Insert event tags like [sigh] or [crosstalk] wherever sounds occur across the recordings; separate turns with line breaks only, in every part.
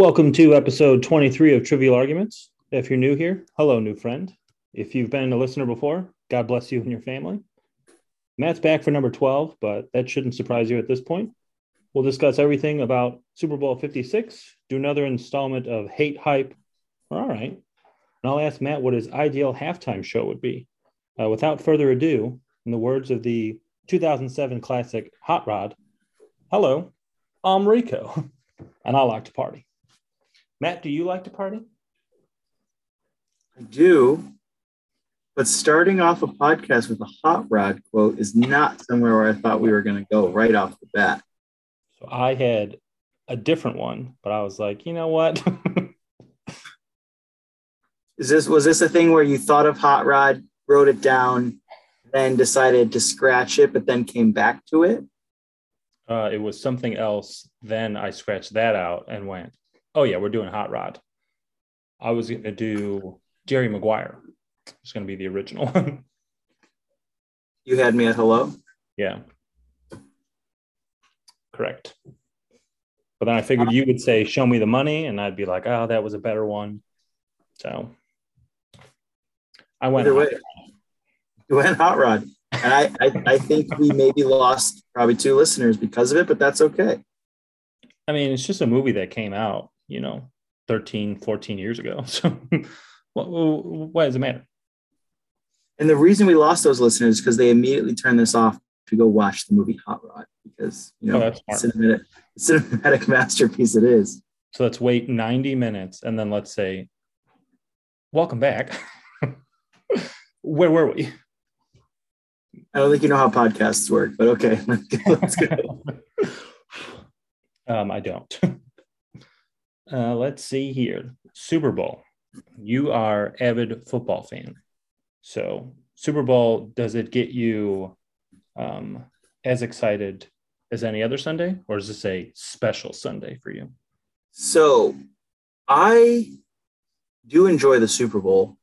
Welcome to episode 23 of Trivial Arguments. If you're new here, hello, new friend. If you've been a listener before, God bless you and your family. Matt's back for number 12, but that shouldn't surprise you at this point. We'll discuss everything about Super Bowl 56, do another installment of Hate Hype. All right. And I'll ask Matt what his ideal halftime show would be. Uh, without further ado, in the words of the 2007 classic Hot Rod, hello, I'm Rico, [laughs] and I like to party. Matt, do you like to party?
I do. But starting off a podcast with a hot rod quote is not somewhere where I thought we were going to go right off the bat.
So I had a different one, but I was like, you know what? [laughs]
is this was this a thing where you thought of hot rod, wrote it down, then decided to scratch it, but then came back to it?
Uh, it was something else. Then I scratched that out and went, oh yeah, we're doing Hot Rod. I was going to do Jerry Maguire. It's going to be the original [laughs] one.
you had me at hello.
Yeah. Correct. But then I figured you would say, "Show me the money," and I'd be like, "Oh, that was a better one." So I went.
Either way, you went hot rod, and I, I, I think we maybe lost probably two listeners because of it, but that's okay.
I mean, it's just a movie that came out you know 13 14 years ago. [laughs] So what, why does it matter?
And the reason we lost those listeners because they immediately turned this off to go watch the movie hot rod because you know oh, cinematic, cinematic [laughs] masterpiece it is.
So let's wait 90 minutes and then let's say welcome back. [laughs] Where were we?
I don't think you know how podcasts work but okay. Let's go.
Um, i don't uh, let's see here. Super Bowl. You are avid football fan. So Super Bowl, does it get you um, as excited as any other Sunday, or is this a special Sunday for you?
So I do enjoy the Super Bowl,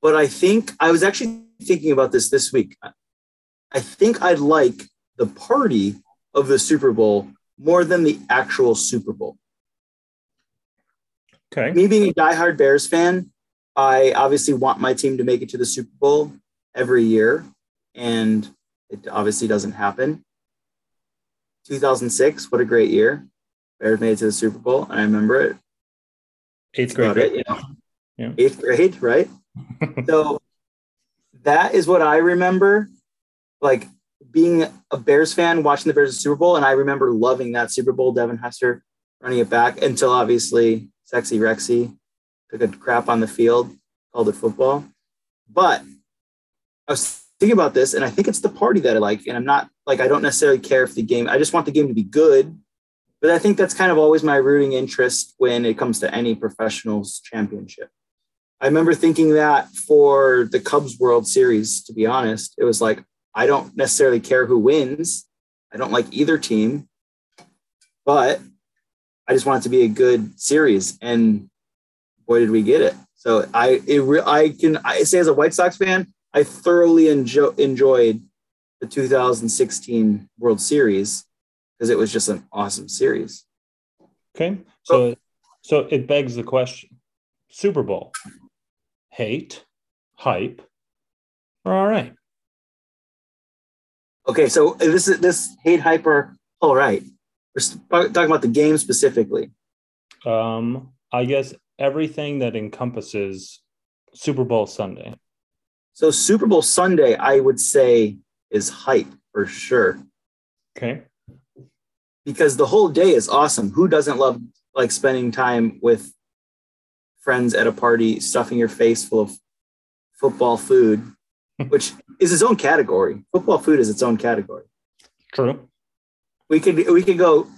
but I think I was actually thinking about this this week. I think I'd like the party of the Super Bowl more than the actual Super Bowl.
Okay.
Me being a diehard Bears fan, I obviously want my team to make it to the Super Bowl every year, and it obviously doesn't happen. 2006, what a great year! Bears made it to the Super Bowl, and I remember it.
Eighth grade,
it, you know? yeah. eighth grade, right? [laughs] so that is what I remember, like being a Bears fan, watching the Bears Super Bowl, and I remember loving that Super Bowl. Devin Hester running it back until obviously sexy Rexy took a crap on the field, called it football. But I was thinking about this, and I think it's the party that I like. And I'm not like I don't necessarily care if the game. I just want the game to be good. But I think that's kind of always my rooting interest when it comes to any professionals championship. I remember thinking that for the Cubs World Series, to be honest, it was like, I don't necessarily care who wins. I don't like either team, but I just want it to be a good series, and boy, did we get it! So I it re- I can I say as a White Sox fan, I thoroughly enjoy, enjoyed the 2016 World Series because it was just an awesome series.
Okay, so so it begs the question: Super Bowl, hate, hype, all right.
Okay, so this is this hate hyper. All right, we're talking about the game specifically.
Um, I guess everything that encompasses Super Bowl Sunday.
So Super Bowl Sunday, I would say, is hype for sure.
Okay.
Because the whole day is awesome. Who doesn't love like spending time with friends at a party, stuffing your face full of football food, [laughs] which is its own category. Football food is its own category.
True
we could we could go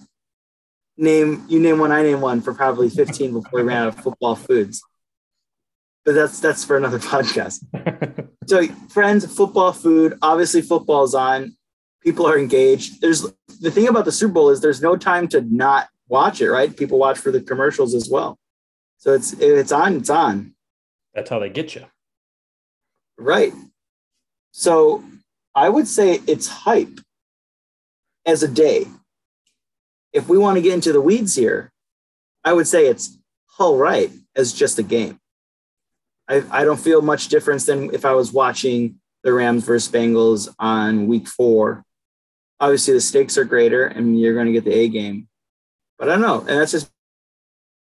name you name one, I name one for probably 15 before we ran out of football foods. But that's that's for another [laughs] podcast. so friends, football food, obviously football's on. People are engaged. There's the thing about the Super Bowl is there's no time to not watch it, right? People watch for the commercials as well. So it's it's on, it's on.
That's how they get you.
Right. So I would say it's hype as a day. If we want to get into the weeds here, I would say it's all right as just a game. I, I don't feel much difference than if I was watching the Rams versus Bengals on week four. Obviously, the stakes are greater and you're going to get the A game. But I don't know. And that's just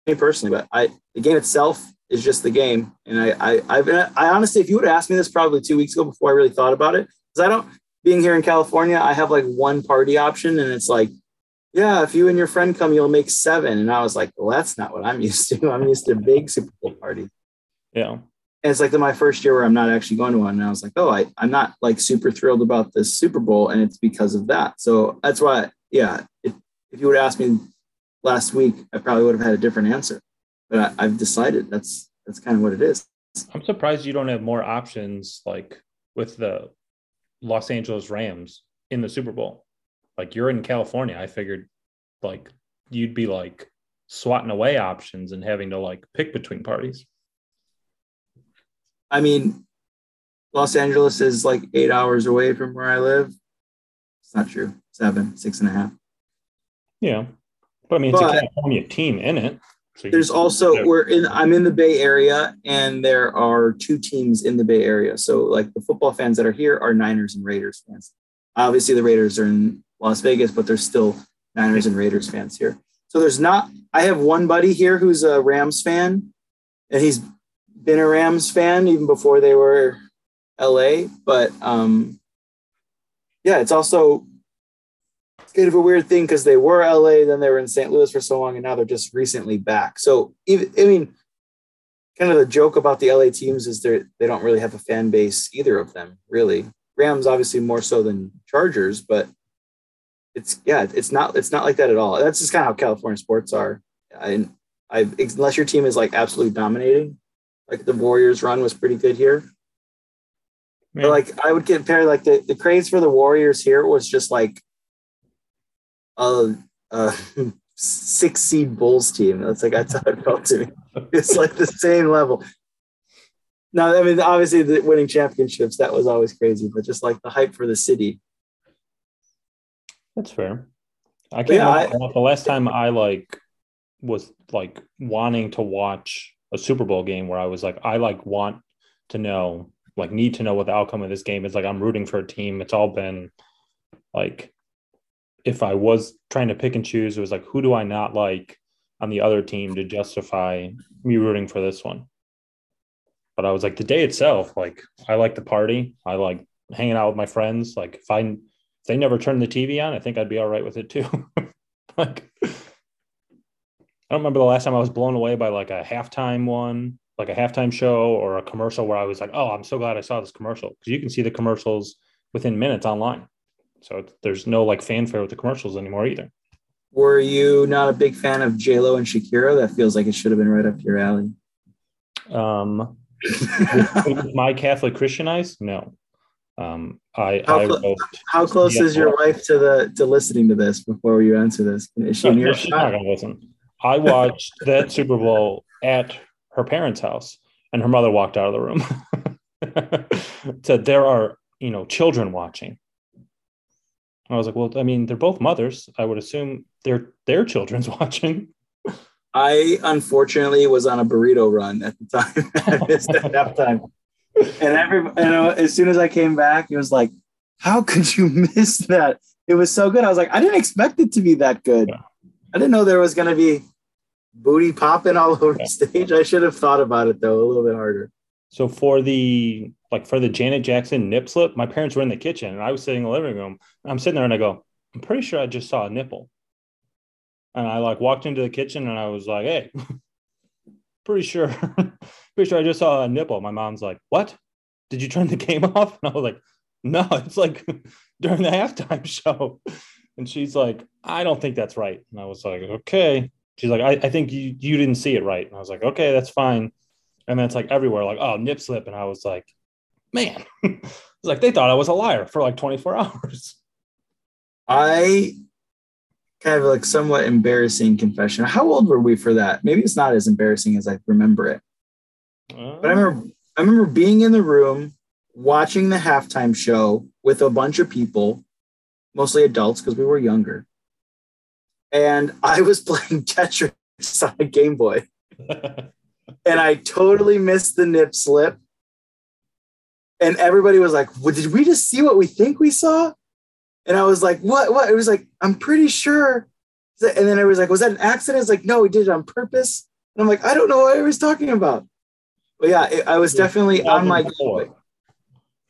me personally. But I the game itself is just the game. And I I I've I honestly, if you would have asked me this probably two weeks ago before I really thought about it, because I don't being here in California, I have like one party option, and it's like, yeah, if you and your friend come, you'll make seven. And I was like, well, that's not what I'm [laughs] used to. I'm used to big Super Bowl parties.
Yeah.
And it's like the, my first year where I'm not actually going to one. And I was like, oh, I, I'm not like super thrilled about this Super Bowl. And it's because of that. So that's why, yeah, if, if you would ask me last week, I probably would have had a different answer. But I, I've decided that's that's kind of what it is.
I'm surprised you don't have more options like with the Los Angeles Rams in the Super Bowl. Like you're in California. I figured like you'd be like swatting away options and having to like pick between parties.
I mean, Los Angeles is like eight hours away from where I live. It's not true. Seven, six and a half.
Yeah. But I mean, it's but, a California team in it.
So there's also we're in I'm in the Bay Area and there are two teams in the Bay Area. So like the football fans that are here are Niners and Raiders fans. Obviously the Raiders are in Las Vegas, but there's still Niners and Raiders fans here. So there's not I have one buddy here who's a Rams fan and he's been a Rams fan even before they were LA, but um yeah, it's also kind of a weird thing because they were LA, then they were in St. Louis for so long, and now they're just recently back. So even I mean, kind of the joke about the LA teams is they they don't really have a fan base either of them really. Rams obviously more so than Chargers, but it's yeah, it's not it's not like that at all. That's just kind of how California sports are. And I unless your team is like absolutely dominating, like the Warriors run was pretty good here. But like I would compare like the, the craze for the Warriors here was just like Uh, a, [laughs] a six seed Bulls team. That's like that's how it felt to me. It's like the same level. Now, I mean, obviously, the winning championships that was always crazy, but just like the hype for the city.
That's fair. I can't yeah, I, the last time I like was like wanting to watch a Super Bowl game where I was like, I like want to know, like need to know what the outcome of this game is. Like I'm rooting for a team. It's all been like if I was trying to pick and choose, it was like, who do I not like on the other team to justify me rooting for this one? But I was like, the day itself, like, I like the party. I like hanging out with my friends. Like, if I, if they never turned the TV on, I think I'd be all right with it too. [laughs] like, I don't remember the last time I was blown away by like a halftime one, like a halftime show or a commercial where I was like, oh, I'm so glad I saw this commercial because you can see the commercials within minutes online. So there's no like fanfare with the commercials anymore either.
Were you not a big fan of J Lo and Shakira? That feels like it should have been right up your alley.
Um, [laughs] my Catholic Christian eyes, no. Um, I
how, I cl- how close is your wife to the to listening to this before you answer this? Is she no,
no, [laughs] she's not gonna listen. I watched that Super Bowl at her parents' house, and her mother walked out of the room. [laughs] Said there are you know children watching. I was like, well, I mean, they're both mothers. I would assume their their children's [laughs] watching.
I unfortunately was on a burrito run at the time. I [laughs] missed at halftime. And every you know, as soon as I came back, it was like, how could you [laughs] miss that? It was so good. I was like, I didn't expect it to be that good. Yeah. I didn't know there was gonna be booty popping all over yeah. stage. I should have thought about it though a little bit harder.
So for the like for the Janet Jackson nip slip, my parents were in the kitchen and I was sitting in the living room. I'm sitting there and I go, I'm pretty sure I just saw a nipple. And I like walked into the kitchen and I was like, hey, [laughs] pretty sure, [laughs] pretty sure I just saw a nipple. My mom's like, what? Did you turn the game [laughs] off? And I was like, no, it's like during the halftime show. And she's like, I don't think that's right. And I was like, okay. She's like, I, I think you, you didn't see it right. And I was like, okay, that's fine. And then it's like everywhere, like, oh, nip slip. And I was like, man, [laughs] it's like they thought I was a liar for like 24 [laughs] hours.
I kind of like somewhat embarrassing confession. How old were we for that? Maybe it's not as embarrassing as I remember it. Uh, but I remember I remember being in the room watching the halftime show with a bunch of people, mostly adults because we were younger. And I was [laughs] playing Tetris on a Game Boy. And I totally missed the nip slip. And everybody was like, well, did we just see what we think we saw? And I was like, what? What? It was like, I'm pretty sure. And then I was like, was that an accident? It's like, no, we did it on purpose. And I'm like, I don't know what I was talking about. But yeah, it, I was definitely on my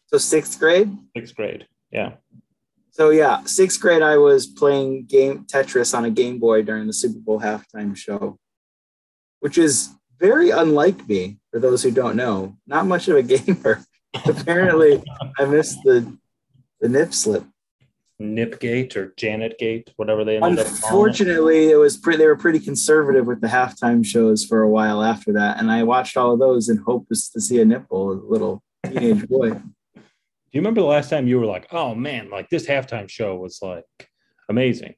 So sixth grade?
Sixth grade. Yeah.
So yeah, sixth grade, I was playing game Tetris on a Game Boy during the Super Bowl halftime show, which is very unlike me. For those who don't know, not much of a [laughs] gamer. Apparently, I missed the the nip slip.
Nipgate or Janet Gate, whatever they
ended Unfortunately, it. it was pretty. They were pretty conservative with the halftime shows for a while after that, and I watched all of those in hopes to see a nipple, a little teenage boy [laughs] Do
you remember the last time you were like, oh man, like this halftime show was like amazing?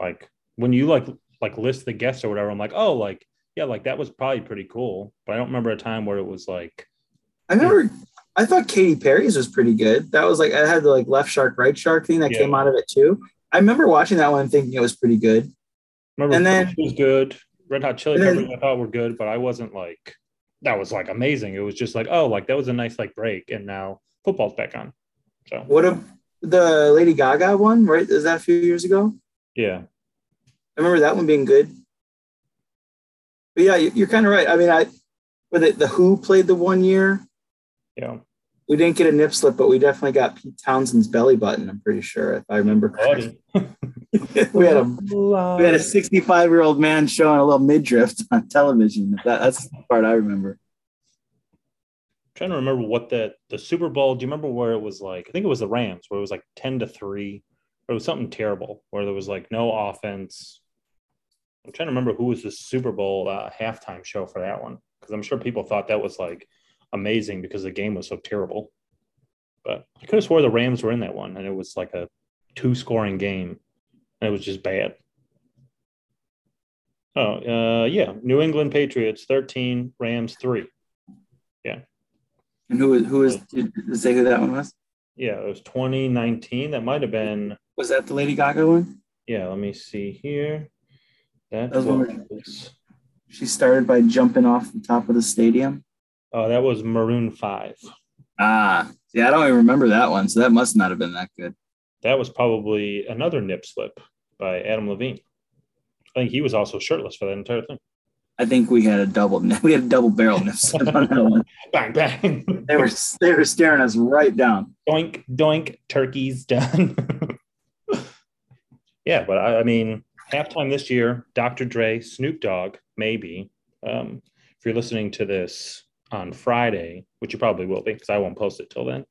Like when you like like list the guests or whatever, I'm like, oh, like yeah, like that was probably pretty cool. But I don't remember a time where it was like.
I remember. I thought Katy Perry's was pretty good. That was like I had the like left shark, right shark thing that yeah. came out of it too. I remember watching that one thinking it was pretty good.
Remember, and then it was good. Red Hot Chili Peppers I thought were good, but I wasn't like that was like amazing. It was just like oh, like that was a nice like break, and now football's back on. So
what a the Lady Gaga one, right? Is that a few years ago?
Yeah.
I remember that one being good. But yeah, you're kind of right. I mean, I with it, the Who played the one year.
Yeah.
We didn't get a nip slip, but we definitely got Pete Townshend's belly button. I'm pretty sure, if I remember correctly. [laughs] we had a we had a 65 year old man showing a little midriff [laughs] on television. That, that's the part I remember
trying to remember what the the Super Bowl. Do you remember where it was like? I think it was the Rams, where it was like ten to three. or It was something terrible where there was like no offense. I'm trying to remember who was the Super Bowl uh, halftime show for that one because I'm sure people thought that was like amazing because the game was so terrible. But I could have swore the Rams were in that one, and it was like a two scoring game, and it was just bad. Oh, uh, yeah. New England Patriots 13, Rams 3. Yeah.
And who was who was did say who that one was?
Yeah, it was 2019. That might have been.
Was that the Lady Gaga one?
Yeah, let me see here. That, that was, was
she started by jumping off the top of the stadium.
Oh, that was Maroon Five.
Ah, yeah, I don't even remember that one, so that must not have been that good.
That was probably another nip slip by Adam Levine. I think he was also shirtless for that entire thing.
I think we had a double [laughs] we had a double barrel nip on that one. [laughs]
bang bang.
They were they were staring us right down.
Doink doink, turkey's done. [laughs] yeah, but I, I, mean, halftime this year, Dr. Dre, Snoop Dogg, maybe. Um, if you're listening to this on Friday, which you probably will be, because I won't post it till then.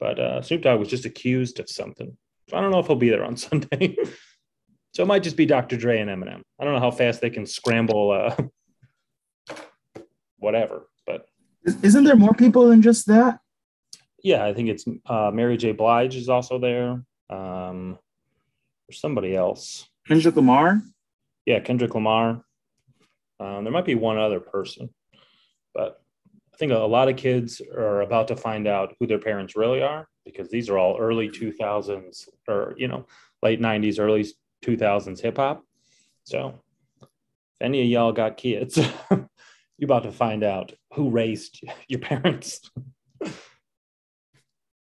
But uh, Snoop Dogg was just accused of something. So I don't know if he'll be there on [laughs] Sunday. So it might just be Dr. Dre and Eminem. I don't know how fast they can scramble uh, [laughs] whatever, but
isn't there more people than just that?
Yeah, I think it's uh, Mary J. Blige is also there. Um, there's somebody else.
Kendrick Lamar.
Yeah, Kendrick Lamar. Um, there might be one other person, but I think a lot of kids are about to find out who their parents really are because these are all early 2000s or you know late 90s, early 2000s hip hop. So if any of y'all got kids, [laughs] you're about to find out who raised [laughs] your parents. [laughs]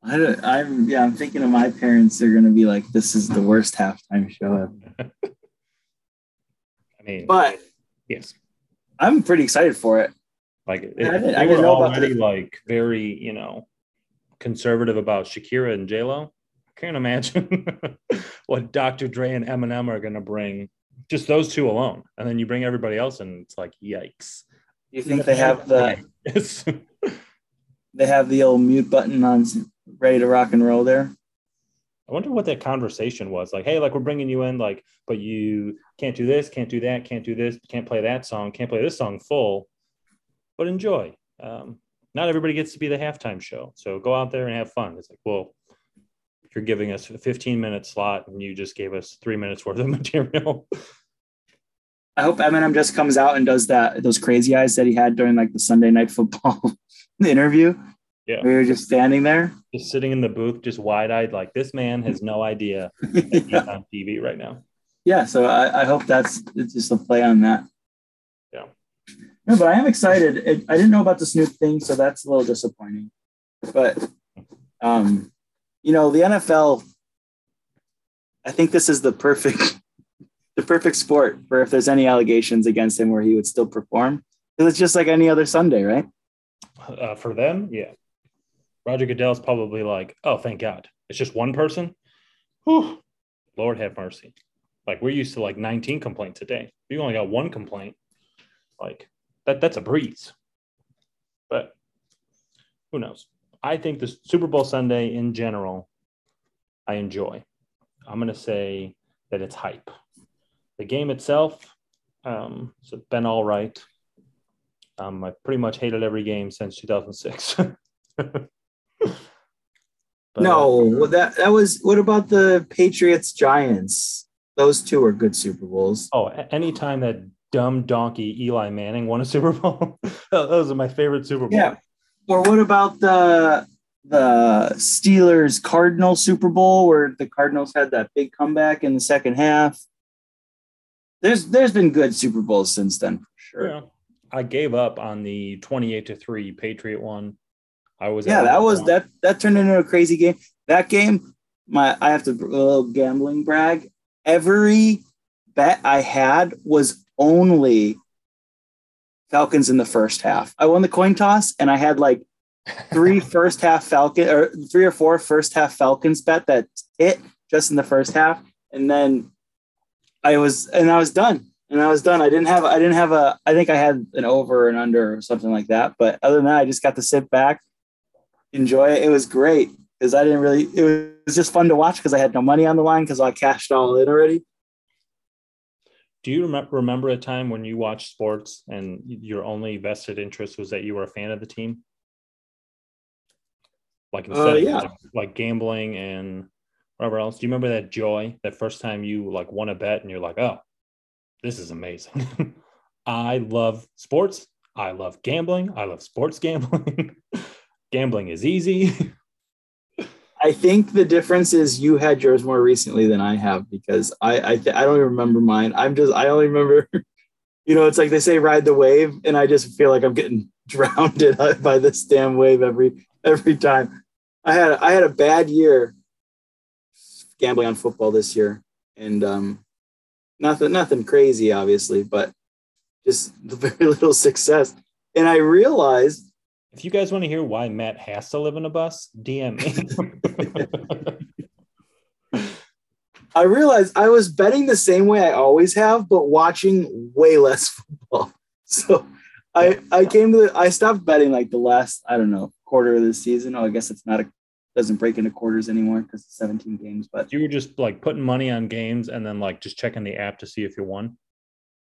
I am yeah, I'm thinking of my parents. They're gonna be like, this is the worst halftime show ever.
I mean,
but
yes,
I'm pretty excited for it.
Like, it, I didn't, I didn't know already about like very, you know, conservative about Shakira and J Lo can't imagine [laughs] what Dr. Dre and Eminem are going to bring. Just those two alone, and then you bring everybody else, and it's like, yikes.
You think they have the [laughs] they have the old mute button on, ready to rock and roll there?
I wonder what that conversation was like. Hey, like we're bringing you in, like, but you can't do this, can't do that, can't do this, can't play that song, can't play this song full, but enjoy. Um, not everybody gets to be the halftime show, so go out there and have fun. It's like, well, you're giving us a 15 minute slot and you just gave us three minutes worth of [laughs] material.
I hope Eminem just comes out and does that those crazy eyes that he had during like the Sunday night football [laughs] interview.
Yeah.
We were just standing there.
Just sitting in the booth, just wide eyed, like this man has no idea [laughs] he's on TV right now.
yeah, so I, I hope that's it's just a play on that.
Yeah.
No, but I am excited. It, I didn't know about the Snoop thing, so that's a little disappointing. But um, you know, the NFL. I think this is the perfect, [laughs] the perfect sport for if there's any allegations against him, where he would still perform. Because it's just like any other Sunday, right?
Uh, for them, yeah. Roger Goodell's probably like, "Oh, thank God, it's just one person." Whew. Lord have mercy. Like we're used to like 19 complaints a day. You only got one complaint. Like that that's a breeze. But who knows? I think the Super Bowl Sunday in general, I enjoy. I'm gonna say that it's hype. The game itself, um, it's been all right. Um, I pretty much hated every game since 2006. [laughs]
But, no, uh, that that was. What about the Patriots Giants? Those two are good Super Bowls.
Oh, anytime that dumb donkey Eli Manning won a Super Bowl, [laughs] those are my favorite Super Bowls.
Yeah. Or what about the the Steelers Cardinal Super Bowl where the Cardinals had that big comeback in the second half? There's there's been good Super Bowls since then for sure. Yeah.
I gave up on the 28 to 3 Patriot one I was
yeah, that was that that turned into a crazy game. That game, my I have to a little gambling brag. Every bet I had was only Falcons in the first half. I won the coin toss and I had like three [laughs] first half Falcon or three or four first half Falcons bet that hit just in the first half. And then I was and I was done. And I was done. I didn't have I didn't have a I think I had an over and under or something like that. But other than that, I just got to sit back, enjoy it. It was great because I didn't really. It was just fun to watch because I had no money on the line because I cashed all in already.
Do you rem- remember a time when you watched sports and your only vested interest was that you were a fan of the team? Like uh, instead uh, yeah. of like, like gambling and whatever else. Do you remember that joy that first time you like won a bet and you're like, oh, this is amazing. [laughs] I love sports. I love gambling. I love sports gambling. [laughs] gambling is easy. [laughs]
I think the difference is you had yours more recently than I have because I I, I don't even remember mine. I'm just I only remember, [laughs] you know, it's like they say ride the wave, and I just feel like I'm getting [laughs] drowned by this damn wave every every time. I had I had a bad year gambling on football this year, and um, nothing nothing crazy, obviously, but just very little success. And I realized
if you guys want to hear why Matt has to live in a bus, DM
me. I realized I was betting the same way I always have, but watching way less football. [laughs] So I I came to the, I stopped betting like the last I don't know quarter of the season. Oh, I guess it's not a doesn't break into quarters anymore because it's 17 games. But
you were just like putting money on games and then like just checking the app to see if you won.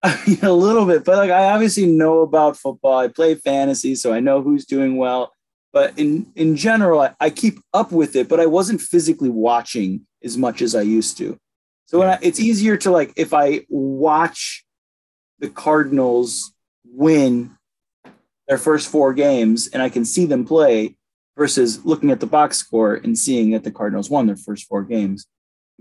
[laughs]
a little bit, but like I obviously know about football. I play fantasy, so I know who's doing well. But in in general, I, I keep up with it, but I wasn't physically watching as much as I used to. So I, it's easier to like if I watch the Cardinals win their first four games and I can see them play versus looking at the box score and seeing that the Cardinals won their first four games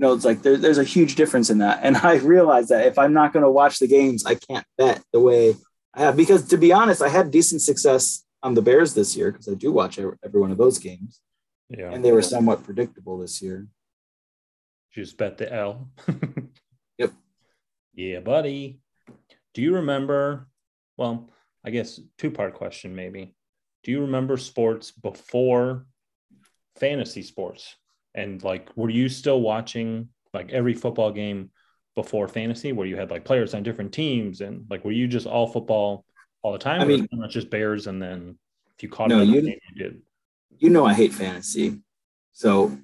know, it's like there, there's a huge difference in that. And [laughs] I realized that if I'm not going to watch the games, I can't bet the way I have. Because to be honest, I had decent success on the Bears this year because I do watch every, every, one of those games. Yeah. And they were somewhat predictable this year.
Just bet the L. [laughs]
yep.
Yeah, buddy. Do you remember? Well, I guess two part question maybe. Do you remember sports before fantasy sports? And like, were you still watching like every football game before fantasy, where you had like players on different teams, and like, were you just all football all the time?
I mean,
not just Bears, and then if you caught
no, you, game, you did. You know, I hate fantasy, so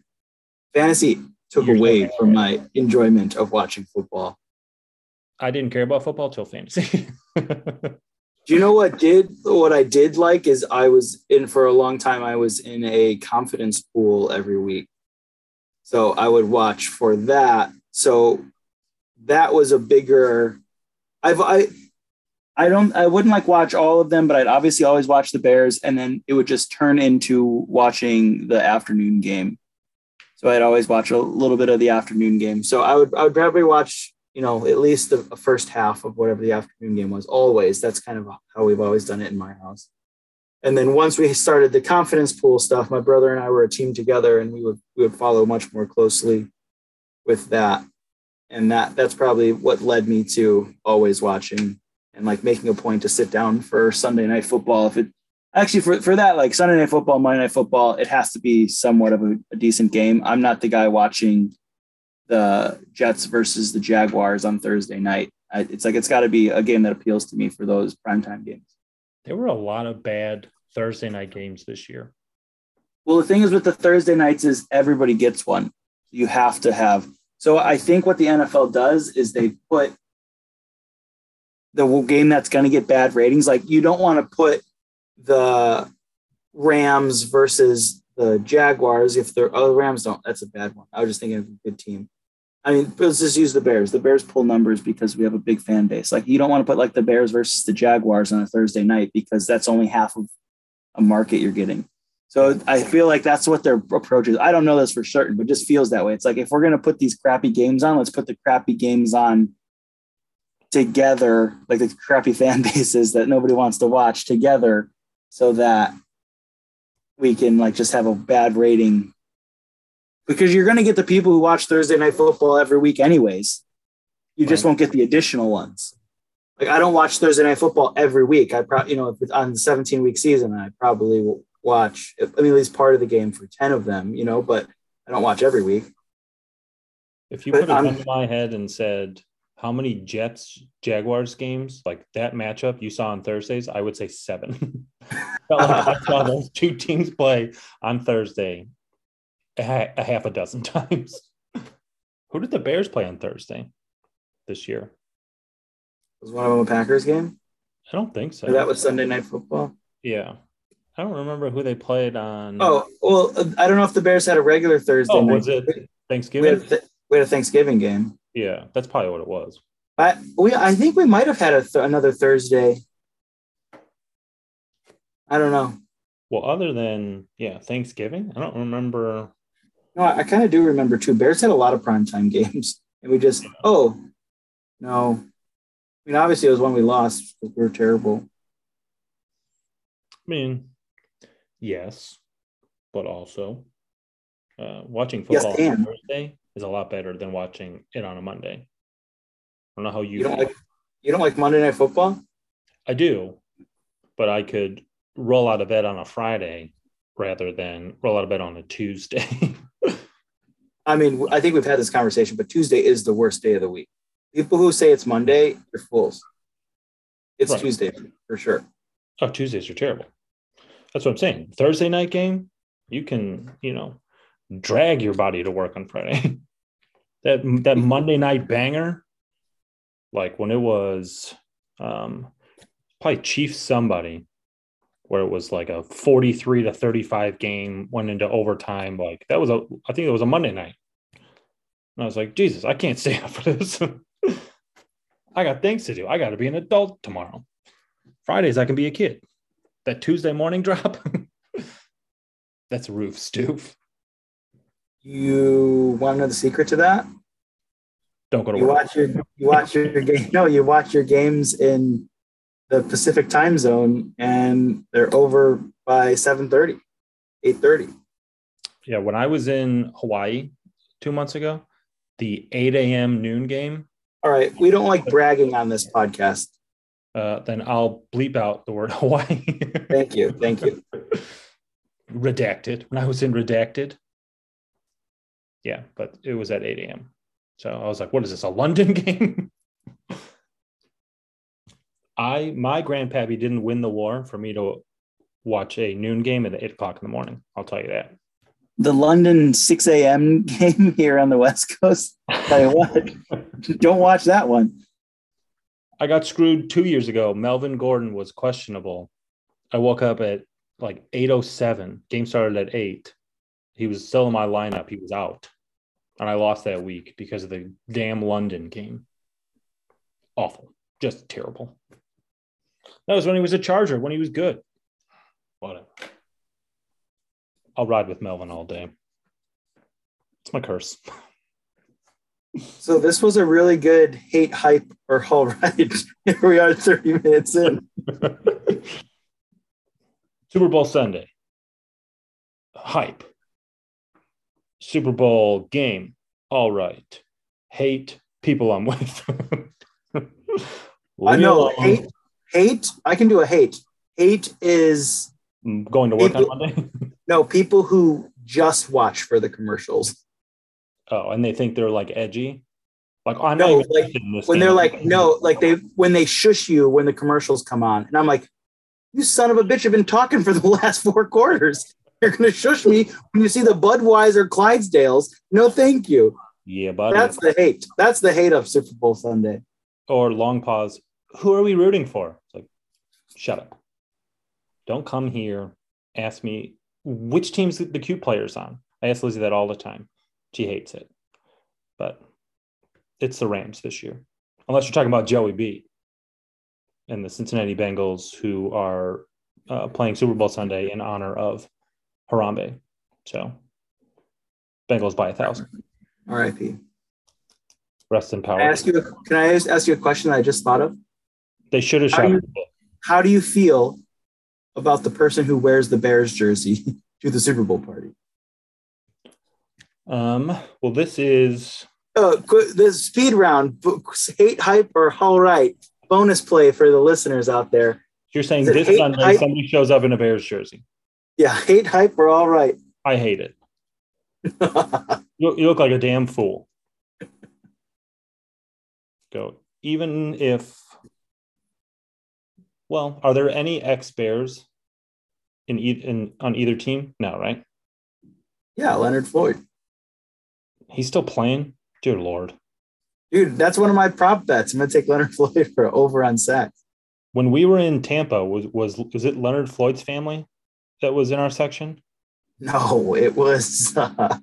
fantasy took You're away from my enjoyment of watching football.
I didn't care about football till fantasy. [laughs]
Do you know what did what I did like is I was in for a long time. I was in a confidence pool every week. So I would watch for that. So that was a bigger. I've I. I don't. I wouldn't like watch all of them, but I'd obviously always watch the Bears, and then it would just turn into watching the afternoon game. So I'd always watch a little bit of the afternoon game. So I would I would probably watch you know, at least the first half of whatever the afternoon game was. Always. That's kind of how we've always done it in my house. And then once we started the confidence pool stuff, my brother and I were a team together, and we would we would follow much more closely with that. And that that's probably what led me to always watching and like making a point to sit down for Sunday night football. If it actually for, for that, like Sunday night football, Monday night football, it has to be somewhat of a, a decent game. I'm not the guy watching the Jets versus the Jaguars on Thursday night. I, it's like it's got to be a game that appeals to me for those primetime games.
There were a lot of bad Thursday night games this year.
Well, the thing is with the Thursday nights is everybody gets one. You have to have. So I think what the NFL does is they put the game that's going to get bad ratings. Like you don't want to put the Rams versus the Jaguars if they're oh the Rams don't. That's a bad one. I was just thinking of a good team. I mean, let's just use the Bears. The Bears pull numbers because we have a big fan base. Like you don't want to put like the Bears versus the Jaguars on a Thursday night because that's only half of a market you're getting. So I feel like that's what their approach is. I don't know this for certain, but just feels that way. It's like if we're gonna put these crappy games on, let's put the crappy games on together, like the crappy [laughs] fan bases that nobody wants to watch together, so that we can like just have a bad rating. Because you're gonna get the people who watch Thursday night football every week anyways. You just right. won't get the additional ones. Like I don't watch Thursday night football every week. I probably, you know, on the 17 week season, I probably will watch. I mean, at least part of the game for 10 of them, you know, but I don't watch every week.
If you but put a gun to my head and said, how many Jets Jaguars games like that matchup you saw on Thursdays? I would say seven. [laughs] Felt like I saw those two teams play on Thursday a, a half a dozen [laughs] times. Who did the Bears play on Thursday this year?
Was one of them a Packers game?
I don't think so.
Or that was Sunday Night Football.
Yeah, I don't remember who they played on.
Oh well, I don't know if the Bears had a regular Thursday.
Oh, was it Thanksgiving?
We had, th- we had, a Thanksgiving game.
Yeah, that's probably what it was.
I we I think we might have had a th- another Thursday. I don't know.
Well, other than yeah, Thanksgiving, I don't remember.
No, I, I kind of do remember too. Bears had a lot of primetime [laughs] games, and we just oh no, I mean, obviously, it was one we lost because we were terrible.
I mean, yes, but also uh, watching football yes, on Thursday is a lot better than watching it on a Monday. I don't know how you.
You don't like you don't like Monday Night Football.
I do, but I could roll out of bed on a Friday rather than roll out of bed on a Tuesday. [laughs]
I mean, I think we've had this conversation, but Tuesday is the worst day of the week. People who say it's Monday, you're fools. It's right. Tuesday for sure.
Oh, Tuesdays are terrible. That's what I'm saying. Thursday night game, you can, you know, drag your body to work on Friday. [laughs] that that Monday night banger, like when it was um probably Chief somebody, where it was like a 43 to 35 game, went into overtime. Like that was a I think it was a Monday night. And I was like, Jesus, I can't [laughs] stay up for this. I got things to do. I got to be an adult tomorrow. Fridays, I can be a kid. That Tuesday morning [laughs] drop, that's roof stoof.
You want to know the secret to that?
Don't go to
you
work.
watch your you watch your game. [laughs] No, you watch your games in the Pacific time zone, and they're over by 7:30, 8:30.
Yeah, when I was in Hawaii two months ago, the 8 a.m. noon game
all right. We don't like bragging on this podcast.
Uh, then I'll bleep out the word [laughs] Hawaii.
Thank you. Thank you. [laughs]
Redacted. When I was in Redacted. Yeah, but it was at 8 a.m. So I was like, what is this, a London [laughs] game? I my grandpappy didn't win the war for me to watch a noon game at eight o'clock in the morning. I'll tell you that
the London 6 a.m. [laughs] game here on the West Coast. tell you what, [laughs] don't watch that one.
I got screwed two years ago. Melvin Gordon was questionable. I woke up at like 8.07. Game started at 8. He was still in my lineup. He was out. And I lost that week because of the damn London game. Awful. Just terrible. That was when he was a Charger, when he was good. Whatever. I'll ride with Melvin all day. It's my curse. [laughs]
So this was a really good hate hype or all [laughs] right. Here we are 30 minutes in. [laughs]
Super Bowl Sunday. Hype. Super Bowl game. All right. Hate people I'm with.
I know hate hate. I can do a hate. Hate is
mm, going to work people, on Monday. [laughs]
no, people who just watch for the commercials.
Oh, and they think they're like edgy. Like I'm
no, like when game. they're like no, like they when they shush you when the commercials come on, and I'm like, you son of a bitch have been talking for the [laughs] last four quarters. You're gonna shush me when you see the Budweiser Clydesdales. No, thank you.
Yeah, but
that's the hate. That's the hate of Super Bowl Sunday.
Or long pause. Who are we rooting for? Shut up. Don't come here. Ask me which team's the cute players on. I ask Lizzie that all the time. She hates it. But it's the Rams this year. Unless you're talking about Joey B and the Cincinnati Bengals, who are uh, playing Super Bowl Sunday in honor of Harambe. So Bengals by a thousand.
R.I.P.
Rest in power.
Can I ask you? A, can I ask you a question that I just thought of?
They should have shot.
How, how do you feel about the person who wears the Bears jersey [laughs] to the Super Bowl party?
Um. Well, this is
uh, the speed round. Hate hype or all right? Bonus play for the listeners out there.
You're saying this Sunday hype? somebody shows up in a Bears jersey.
Yeah, hate hype or all right?
I hate it. [laughs] you, you look like a damn fool. Go. Even if, well, are there any ex Bears in, in on either team? No, right?
Yeah, Leonard Floyd.
He's still playing. Dear Lord.
Dude, that's one of my prop bets. I'm gonna take Leonard [laughs] Floyd for over on sacks.
When we were in Tampa, was was was it Leonard Floyd's family that was in our section?
No, it was. Uh,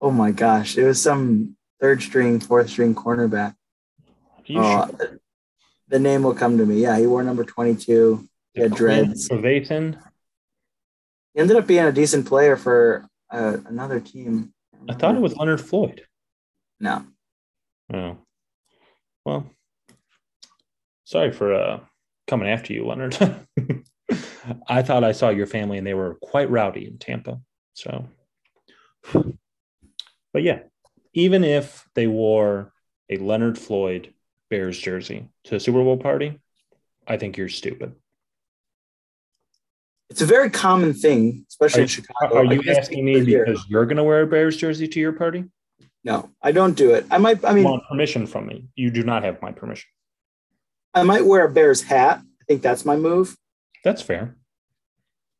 oh my gosh, it was some third string, fourth string cornerback. Are Uh, sure? The name will come to me. Yeah, he wore number 22. He had dreads.
Trevathan.
He ended up being a decent player for uh, another team.
I, I thought it was Leonard Floyd.
No.
Oh. Well, sorry for uh, coming after you, Leonard. [laughs] I thought I saw your family and they were quite rowdy in Tampa. So, but yeah, even if they wore a Leonard Floyd Bears jersey to a Super Bowl party, I think you're stupid.
It's a very common thing, especially are, in Chicago.
Are you asking me because you're going to wear a Bears jersey to your party?
No, I don't do it. I might. I mean,
want permission from me. You do not have my permission.
I might wear a Bears hat. I think that's my move.
That's fair.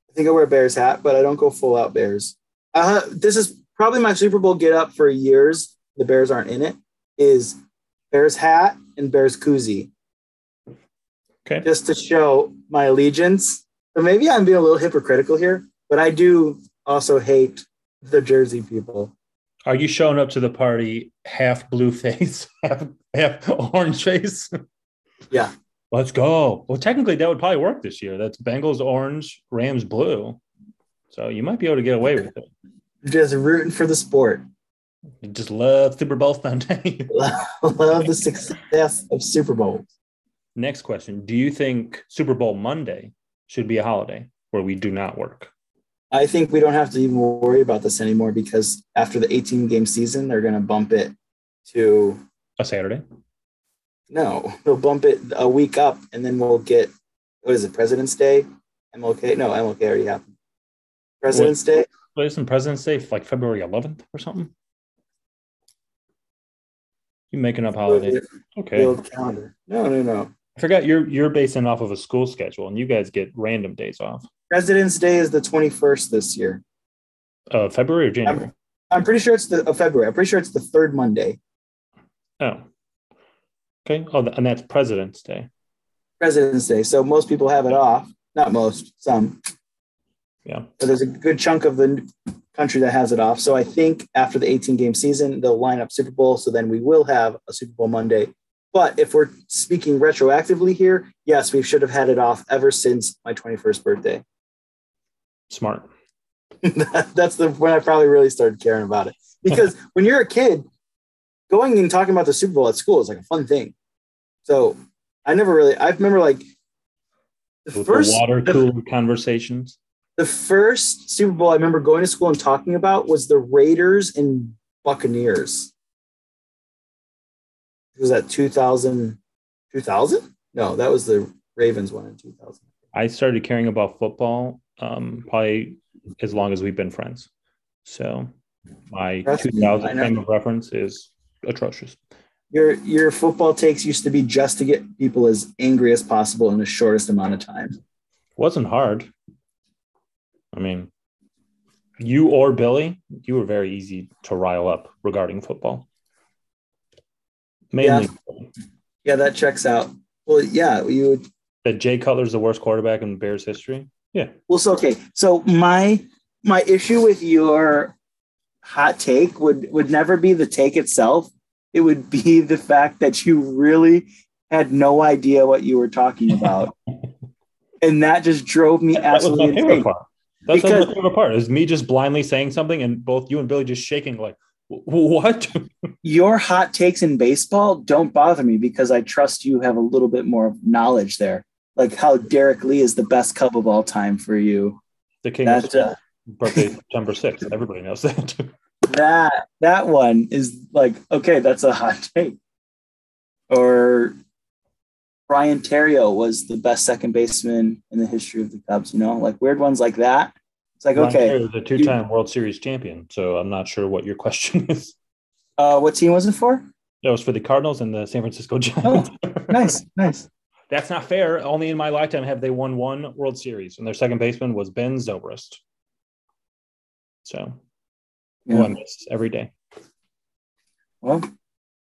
I think I wear a Bears hat, but I don't go full out Bears. Uh, this is probably my Super Bowl get up for years. The Bears aren't in it. Is Bears hat and Bears koozie.
Okay.
Just to show my allegiance. So maybe I'm being a little hypocritical here, but I do also hate the Jersey people.
Are you showing up to the party half blue face, [laughs] half, half orange face?
Yeah.
Let's go. Well, technically, that would probably work this year. That's Bengals orange, Rams blue. So you might be able to get away with it.
Just rooting for the sport.
You just love Super Bowl Sunday. [laughs]
love the success of Super Bowl.
Next question Do you think Super Bowl Monday should be a holiday where we do not work?
I think we don't have to even worry about this anymore because after the 18 game season, they're going to bump it to
a Saturday.
No, they'll bump it a week up, and then we'll get what is it, President's Day? MLK? No, MLK already happened. President's Day.
What isn't President's Day like February 11th or something? You making up holidays? Okay.
Calendar. No, no, no.
I forgot you're you're basing off of a school schedule, and you guys get random days off.
President's Day is the 21st this year.
Uh, February or January?
I'm, I'm pretty sure it's the uh, February. I'm pretty sure it's the third Monday.
Oh. Okay. Oh, and that's President's Day.
President's Day. So most people have it off. Not most, some.
Yeah.
But there's a good chunk of the country that has it off. So I think after the 18 game season, they'll line up Super Bowl. So then we will have a Super Bowl Monday but if we're speaking retroactively here, yes, we should have had it off ever since my 21st birthday.
Smart. [laughs]
That's the when I probably really started caring about it. Because [laughs] when you're a kid, going and talking about the Super Bowl at school is like a fun thing. So I never really. I remember like
the With first the water cooler the, conversations.
The first Super Bowl I remember going to school and talking about was the Raiders and Buccaneers. Was that 2000? 2000? No, that was the Ravens one in 2000.
I started caring about football um, probably as long as we've been friends. So my That's 2000 frame of reference is atrocious.
Your your football takes used to be just to get people as angry as possible in the shortest amount of time.
Wasn't hard. I mean, you or Billy, you were very easy to rile up regarding football.
Mainly. Yeah, yeah that checks out. Well, yeah, you would.
That Jay Cutler's the worst quarterback in Bears history. Yeah.
Well, so okay. So my my issue with your hot take would would never be the take itself. It would be [laughs] the fact that you really had no idea what you were talking about. [laughs] and that just drove me absolutely insane.
That's because, my favorite part is me just blindly saying something and both you and Billy just shaking like what?
your hot takes in baseball don't bother me because I trust you have a little bit more knowledge there. Like how Derrek Lee is the best Cub of all time for you.
The king that, uh, birthday September 6th. Everybody knows that. [laughs]
that that one is like okay that's a hot take or Ryan Theriot was the best second baseman in the history of the Cubs you know like weird ones like that it's like Brian okay
the two-time World Series champion so I'm not sure what your [laughs] question is
uh what team was it for
that was for the Cardinals and the San Francisco Giants
oh, nice nice [laughs]
that's not fair only in my lifetime have they won one World Series and their second baseman was Ben Zobrist so yeah. I miss every day.
Well,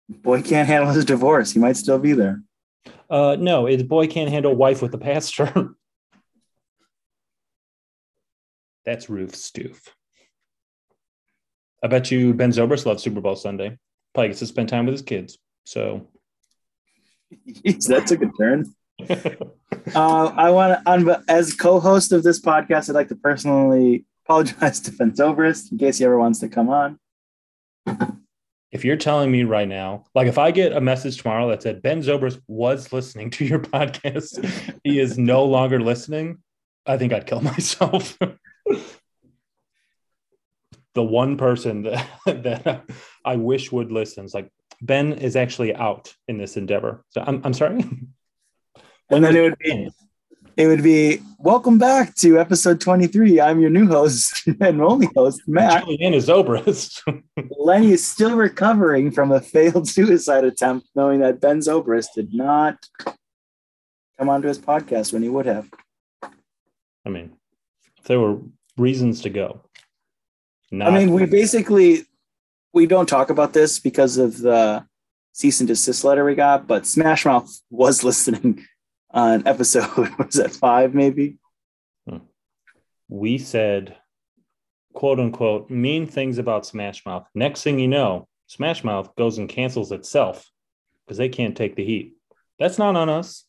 boy can't handle his divorce. He might still be there.
Uh, no, it's boy can't handle wife with the pastor. [laughs] That's Ruth Stoof. I bet you Ben Zobrist loves Super Bowl Sunday. Probably gets to spend time with his kids. So [laughs]
Jeez, that took a turn. [laughs] uh, I want to, as co-host of this podcast, I'd like to personally apologize to Ben Zobrist in case he ever wants to come on.
If you're telling me right now, like if I get a message tomorrow that said Ben Zobrist was listening to your [laughs] podcast, he is no longer listening, I think I'd kill myself. The one person that, [laughs] that I wish would listen is like Ben is actually out in this endeavor. So I'm, I'm sorry. [laughs]
and then it would be it would be welcome back to episode 23. I'm your new host [laughs] and only host, Matt.
Julianna Zobrist.
Lenny is still recovering from a failed suicide attempt, knowing that Ben Zobrist did not come onto his podcast when he would have.
I mean, if there were reasons to go.
Not- I mean, we basically we don't talk about this because of the cease and desist letter we got, but Smash Mouth was [laughs] listening on episode [laughs] was that five maybe? Hmm.
we said quote unquote mean things about smash mouth. Next thing you know smash mouth goes and cancels itself because they can't take the heat. That's not on us.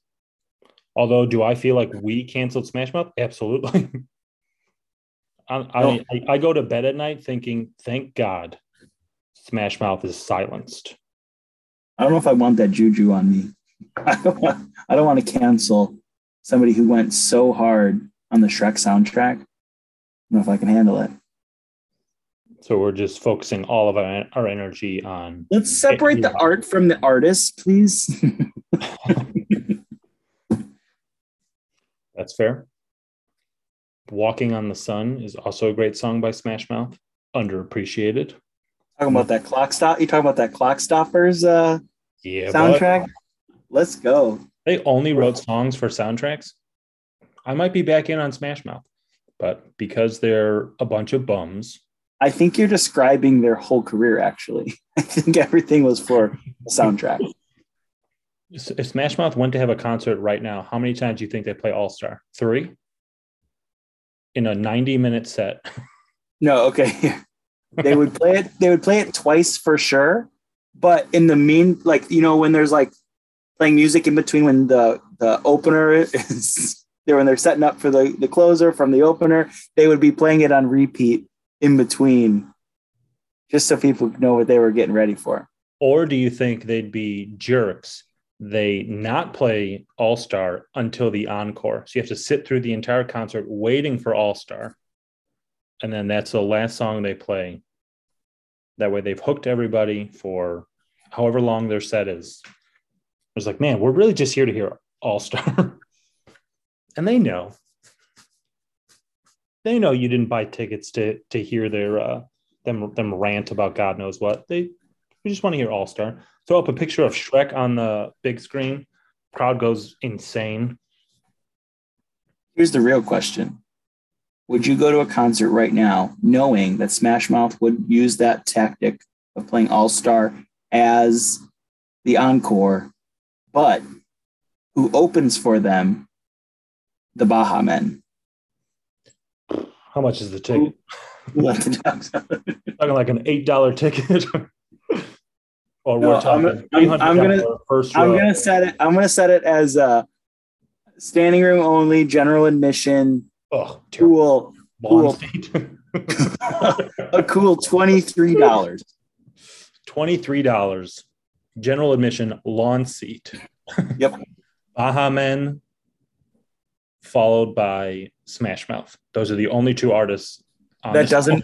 Although do i feel like we canceled smash mouth? [laughs] Absolutely I, I, I go to bed at night thinking thank god smash mouth is silenced
i don't know if i want that juju on me [laughs] I don't want, I don't want to cancel somebody who went so hard on the Shrek soundtrack. I don't know if I can handle it.
So we're just focusing all of our, our energy on.
Let's separate it, the art from the artist, please. [laughs]
That's fair. Walking on the Sun is also a great song by Smash Mouth. Underappreciated.
Talking about that clock stop. You talking about that clock stoppers uh
yeah,
soundtrack? Let's go.
They only wrote songs for soundtracks. I might be back in on Smash Mouth, but because they're a bunch of bums.
I think you're describing their whole career, actually. [laughs] I think everything was for a soundtrack.
If Smash Mouth went to have a concert right now, how many times do you think they play All Star? Three? In a 90 minute set.
No, okay. [laughs] they would play it, they would play it twice for sure. But in the mean, like, you know, when there's like playing music in between when the the opener is [laughs] there when they're setting up for the the closer from the opener they would be playing it on repeat in between just so people know what they were getting ready for
Or do you think they'd be jerks? They not play All Star until the encore. So you have to sit through the entire concert waiting for All Star. And then that's the last song they play. That way they've hooked everybody for however long their set is. I was like, man, we're really just here to hear All Star. [laughs] and they know. They know you didn't buy tickets to to hear their uh them them rant about God knows what. They we just want to hear All Star. Throw up a picture of Shrek on the big screen. Crowd goes insane.
Here's the real question. Would you go to a concert right now knowing that Smash Mouth would use that tactic of playing All Star as the encore, but who opens for them? The Baha Men.
How much is the ticket? [laughs] talking like an eight dollar ticket. [laughs] or
no, we're talking I'm, I'm, I'm gonna first I'm gonna set it. I'm gonna set it as a standing room only, general admission.
Oh,
cool, cool. [laughs] [laughs] a cool twenty three dollars.
Twenty three dollars, general admission, lawn seat.
Yep. [laughs]
Baha Men, followed by Smash Mouth. Those are the only two artists
that doesn't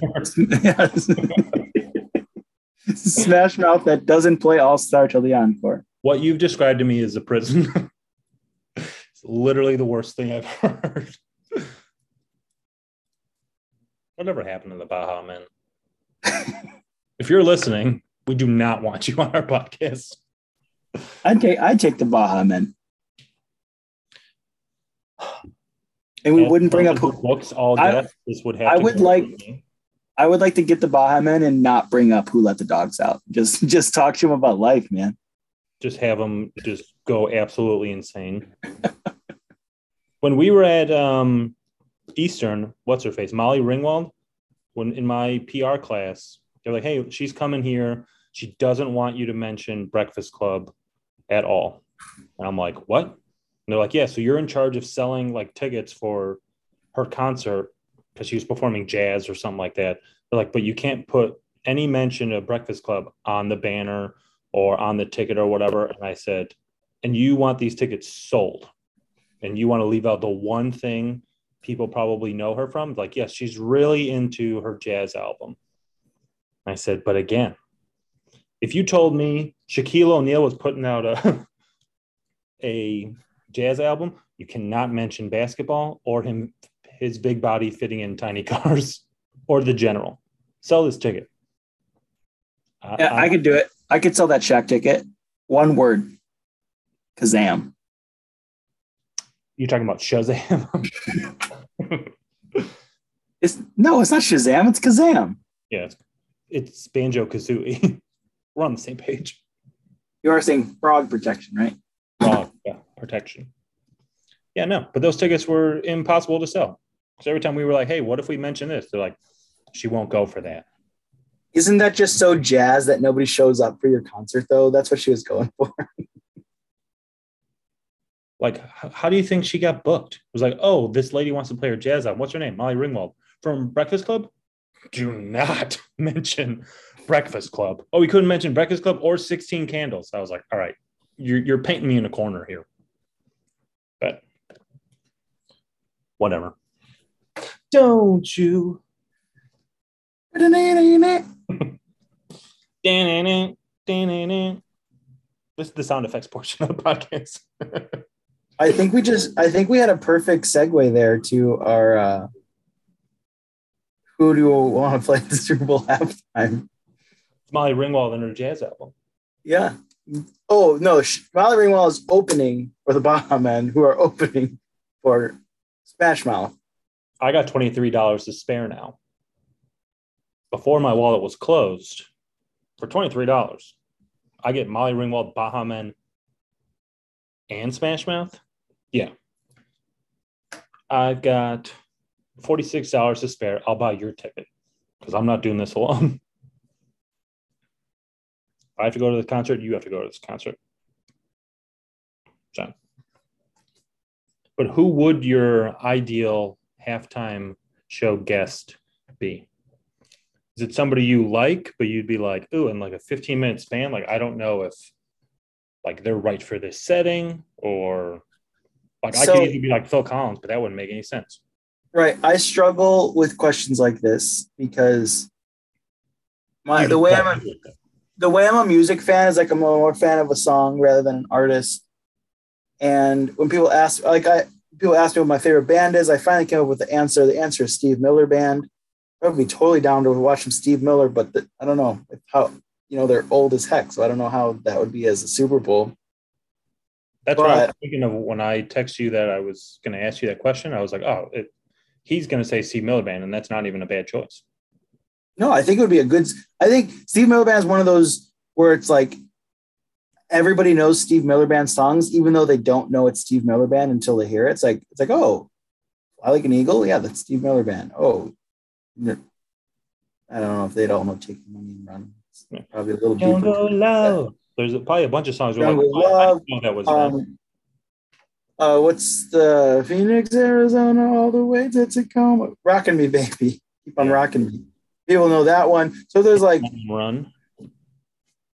[laughs] Smash Mouth that doesn't play All Star till the encore.
What you've described to me is a prison. [laughs] it's literally the worst thing I've [laughs] heard. Whatever happened to the Baha Men? if you're listening, we do not want you on our podcast.
I'd take I'd take the Baha Men. and we wouldn't bring up who,
books all I, this would have
I would like I would like to get the Baha Men and not bring up who let the dogs out. Just [laughs] just talk to them about life, man.
Just have them just go absolutely insane. [laughs] when we were at um, Eastern, what's her face, Molly Ringwald, when in my PR class, they're like, "Hey, she's coming here. She doesn't want you to mention Breakfast Club at all." And I'm like, "What?" And they're like, yeah, so you're in charge of selling like tickets for her concert because she was performing jazz or something like that. They're like, but you can't put any mention of Breakfast Club on the banner or on the ticket or whatever. And I said, and you want these tickets sold and you want to leave out the one thing people probably know her from. Like, yes, she's really into her jazz album. I said, but again, if you told me Shaquille O'Neal was putting out a [laughs] a jazz album, you cannot mention basketball or him his big body fitting in tiny [laughs] cars or the general. Sell this ticket.
Uh, yeah, I, I could do it. I could sell that Shaq ticket. One word. Kazaam.
You're talking about Shazam? [laughs]
it's no, it's not Shazam. It's Kazaam.
Yeah, it's, it's Banjo Kazooie. [laughs] We're on the same page.
You are saying frog protection, right?
Frog, yeah protection. Yeah, no, but those tickets were impossible to sell. Because every time we were like, hey, what if we mention this? They're like, she won't go for that.
Isn't that just so jazz that nobody shows up for your concert, though? That's what she was going for. [laughs]
like, how do you think she got booked? It was like, oh, this lady wants to play her jazz on. What's her name? Molly Ringwald from Breakfast Club? Do not [laughs] mention Breakfast Club. Oh, we couldn't mention Breakfast Club or 16 Candles. I was like, all right, you're, you're painting me in a corner here. But whatever. Don't you? [laughs] this is the sound effects portion of the podcast.
I think we just I think we had a perfect segue there to our uh who do you want to play the Super Bowl halftime?
It's Molly Ringwald and her jazz album.
Yeah. Oh no, Molly Ringwald is opening for the Baha Men, who are opening for Smash Mouth.
I got twenty three dollars to spare now. Before my wallet was closed, for twenty three dollars, I get Molly Ringwald, Baha Men, and Smash Mouth. Yeah, I've got forty six dollars to spare. I'll buy your ticket because I'm not doing this [laughs] alone. I have to go to the concert, you have to go to this concert. So, but who would your ideal halftime show guest be? Is it somebody you like, but you'd be like, ooh, in like a 15 minute span, like I don't know if like they're right for this setting or like so, I could even be like Phil Collins, but that wouldn't make any sense.
Right. I struggle with questions like this because my the way I'm a, the way I'm a music fan is like I'm more fan of a song rather than an artist. And when people ask, like I people ask me what my favorite band is, I finally came up with the answer. The answer is Steve Miller Band. I would be totally down to watch some Steve Miller, but the, I don't know how you know they're old as heck, so I don't know how that would be as a Super Bowl.
That's but, what I was thinking of when I text you that I was going to ask you that question. I was like, oh, it, he's going to say Steve Miller Band, and that's not even a bad choice.
No, I think it would be a good. I think Steve Miller Band is one of those where it's like everybody knows Steve Miller Band songs, even though they don't know it's Steve Miller Band until they hear it. It's like it's like oh, I like an eagle. Yeah, that's Steve Miller Band. Oh, I don't know if they'd all know "Take the Money and Run." It's probably a little.
Jungle Love. There's probably a bunch of songs. Where like,
Love. I, I that was. Um, uh, what's the Phoenix, Arizona, all the way to Tacoma? Rocking me, baby. Keep on rocking me. People know that one. So there's like
Run,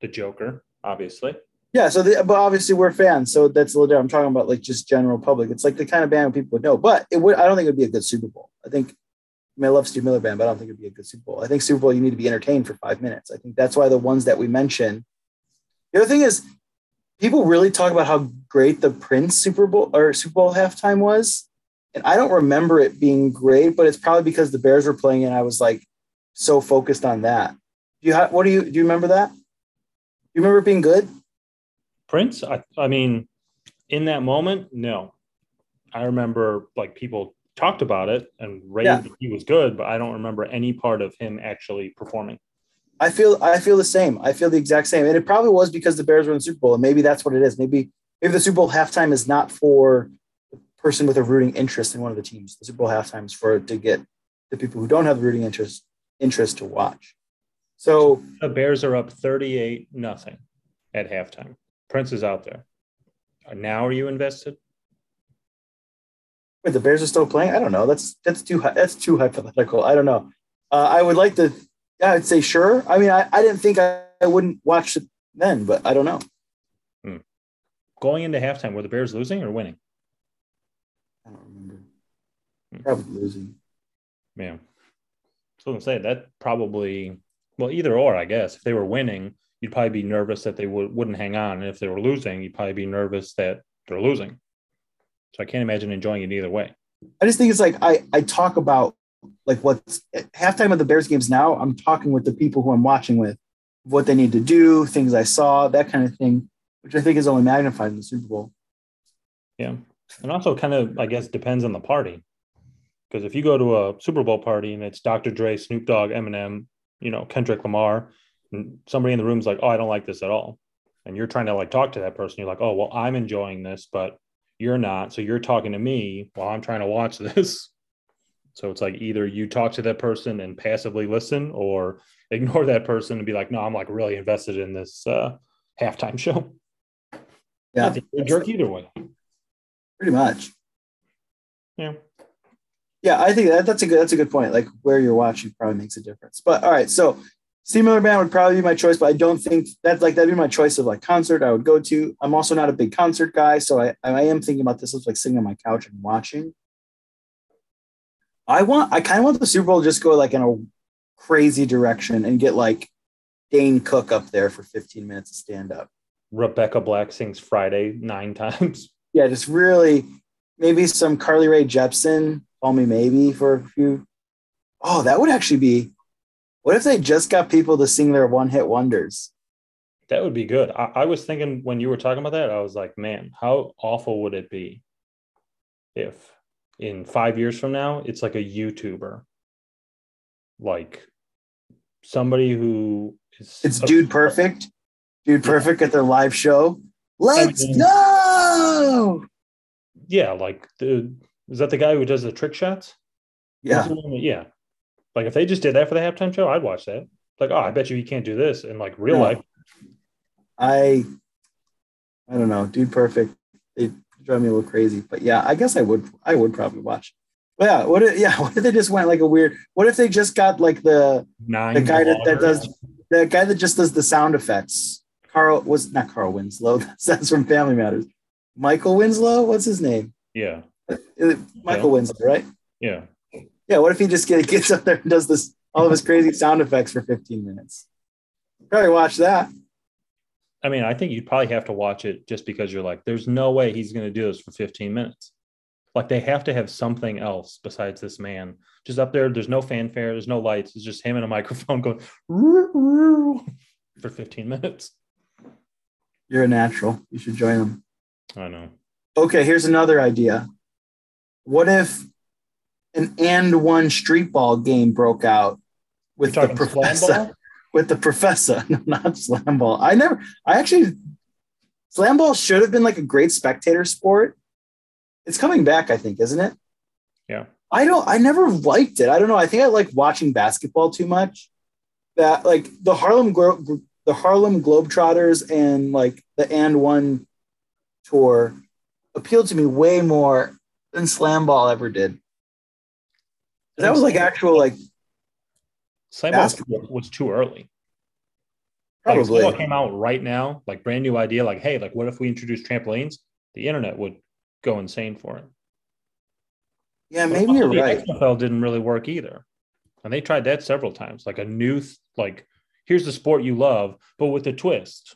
the Joker, obviously.
Yeah, so the, but obviously we're fans, so that's a little different. I'm talking about like just general public. It's like the kind of band people would know, but it would. I don't think it would be a good Super Bowl. I think. I mean, I love Steve Miller Band, but I don't think it'd be a good Super Bowl. I think Super Bowl you need to be entertained for five minutes. I think that's why the ones that we mention. The other thing is, people really talk about how great the Prince Super Bowl or Super Bowl halftime was, and I don't remember it being great, but it's probably because the Bears were playing and I was like so focused on that. Do you have what do you do you remember that? Do you remember it being good?
Prince, I, I mean, in that moment, no. I remember like people talked about it and raved yeah. that he was good, but I don't remember any part of him actually performing.
I feel I feel the same. I feel the exact same. And it probably was because the Bears were in the Super Bowl. And maybe that's what it is. Maybe maybe the Super Bowl halftime is not for the person with a rooting interest in one of the teams. The Super Bowl halftime is for to get the people who don't have the rooting interest interest to watch. So
the Bears are up 38 nothing at halftime. Prince is out there. Now are you invested?
Wait, the Bears are still playing? I don't know. That's that's too that's too hypothetical. I don't know. Uh, I would like to. Yeah, I'd say sure. I mean, I, I didn't think I, I wouldn't watch it then, but I don't know.
Hmm. Going into halftime, were the Bears losing or winning?
I don't remember. Hmm. Probably losing.
Yeah. So I'm saying that probably well either or I guess if they were winning you'd probably be nervous that they would, wouldn't hang on. And if they were losing, you'd probably be nervous that they're losing. So I can't imagine enjoying it either way.
I just think it's like I, I talk about like what's halftime of the Bears games now. I'm talking with the people who I'm watching with, what they need to do, things I saw, that kind of thing, which I think is only magnified in the Super Bowl.
Yeah. And also kind of, I guess, depends on the party. Because if you go to a Super Bowl party and it's Dr. Dre, Snoop Dogg, Eminem, you know, Kendrick Lamar, somebody in the room is like, oh, I don't like this at all. And you're trying to like talk to that person. You're like, oh, well, I'm enjoying this, but you're not. So you're talking to me while I'm trying to watch [laughs] this. So it's like either you talk to that person and passively listen or [laughs] ignore that person and be like, no, I'm like really invested in this uh, halftime show.
Yeah.
jerk either way.
Pretty much.
Yeah.
Yeah, I think that, that's a good that's a good point. Like where you're watching probably makes a difference. But all right, so Steve Miller Band would probably be my choice, but I don't think that's like that'd be my choice of like concert I would go to. I'm also not a big concert guy, so I, I am thinking about this as like sitting on my couch and watching. I want I kind of want the Super Bowl to just go like in a crazy direction and get like Dane Cook up there for 15 minutes to stand up.
Rebecca Black sings Friday nine [laughs] times.
Yeah, just really maybe some Carly Rae Jepsen, call me maybe for a few. Oh, that would actually be what if they just got people to sing their one hit wonders?
That would be good. I, I, was thinking when you were talking about that, I was like, man, how awful would it be if in five years from now it's like a YouTuber, like somebody who is
it's a, dude perfect, dude perfect at their live show. Let's I mean, go.
Yeah, like the is that the guy who does the trick shots?
Yeah,
yeah. Like if they just did that for the halftime show, I'd watch that. Like, oh, I bet you he can't do this in like real life.
I I don't know, dude perfect. They drive me a little crazy. But yeah, I guess I would I would probably watch. yeah, what if yeah, [laughs] what if they just went like a weird what if they just got like the Nine the guy that, that does the guy that just does the sound effects. Carl was not Carl Winslow, [laughs] that's from Family Matters. Michael Winslow, what's his name?
Yeah.
Uh, Michael yeah. Winslow, right?
Yeah.
Yeah. What if he just get, gets up there and does this all of his crazy sound effects for 15 minutes? Probably watch that.
I mean, I think you'd probably have to watch it just because you're like, there's no way he's going to do this for 15 minutes. Like they have to have something else besides this man. Just up there, there's no fanfare, there's no lights. It's just him and a [laughs] microphone going for 15 minutes.
You're a natural. You should join them.
I know.
Okay, here's another idea. What if an AND1 street ball game broke out with the professor? [laughs] With the professor, [laughs] not SlamBall. I never. I actually SlamBall should have been like a great spectator sport. It's coming back, I think, isn't it?
Yeah.
I don't. I never liked it. I don't know. I think I like watching basketball too much. That like the Harlem the Harlem Globetrotters and like the AND1 tour appealed to me way more than SlamBall ever did. That was like actual like
Ball was too early. Probably like, came out right now, like brand new idea. Like, hey, like what if we introduce trampolines? The internet would go insane for it.
Yeah, maybe you're right.
XFL didn't really work either, and they tried that several times. Like a new, like here's the sport you love, but with a twist.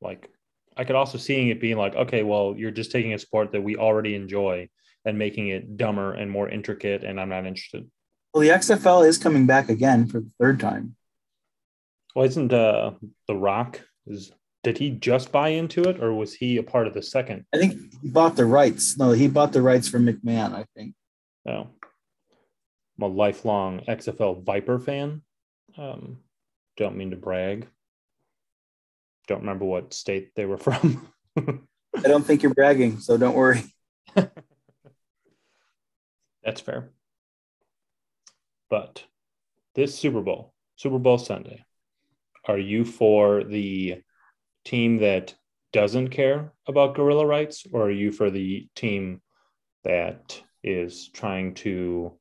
Like I could also seeing it being like, okay, well, you're just taking a sport that we already enjoy and making it dumber and more intricate, and I'm not interested.
Well, the XFL is coming back again for the third time.
Well, isn't uh, The Rock is did he just buy into it or was he a part of the second?
I think he bought the rights. No, he bought the rights from McMahon, I think.
Oh. I'm a lifelong XFL Viper fan. Um, don't mean to brag. Don't remember what state they were from. [laughs]
I don't think you're bragging, so don't worry. [laughs]
That's fair. But this Super Bowl, Super Bowl Sunday, are you for the team that doesn't care about gorilla rights, or are you for the team that is trying to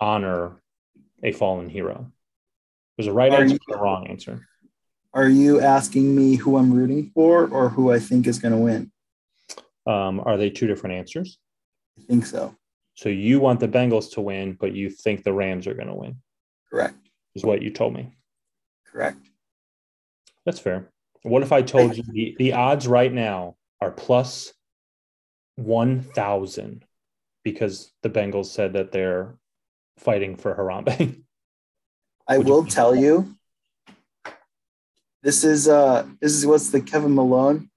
honor a fallen hero? There's a right are answer and a wrong answer.
Are you asking me who I'm rooting for or who I think is going to win?
Um, are they two different answers?
I think so.
So you want the Bengals to win, but you think the Rams are going to win.
Correct.
Is what you told me.
Correct.
That's fair. What if I told you the, the odds right now are plus 1,000 because the Bengals said that they're fighting for Harambe? [laughs]
I Would will you tell you this is uh this is what's the Kevin Malone.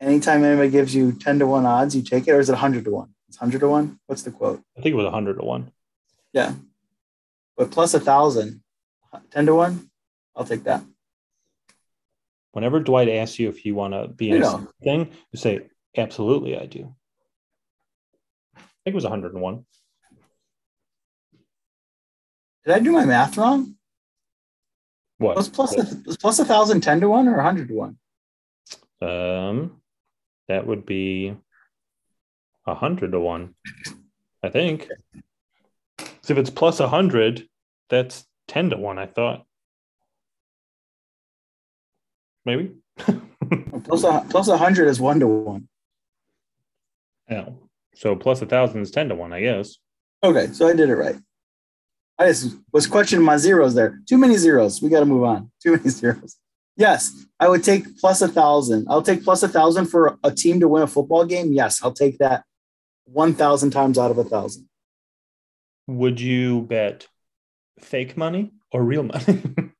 Anytime anybody gives you 10 to 1 odds, you take it, or is it 100 to 1? It's 100 to 1. What's the quote?
I think it was 100 to 1.
Yeah. But plus a thousand, 10 to 1, I'll take that.
Whenever Dwight asks you if you want to be in a thing, you say, absolutely, I do. I think it was 101.
Did I do my math wrong?
What?
Was plus a, was plus a thousand ten to one or a hundred to one?
Um, that would be a hundred to one, I think. So if it's plus a hundred, that's ten to one. I thought. Maybe. [laughs]
plus a plus a hundred is one to one.
Yeah. So plus a thousand is ten to one, I guess.
Okay, so I did it right. I just was questioning my zeros there. Too many zeros. We got to move on. Too many [laughs] zeros. Yes, I would take plus a thousand. I'll take plus a thousand for a team to win a football game. Yes, I'll take that one thousand times out of a thousand.
Would you bet fake money or real money? [laughs]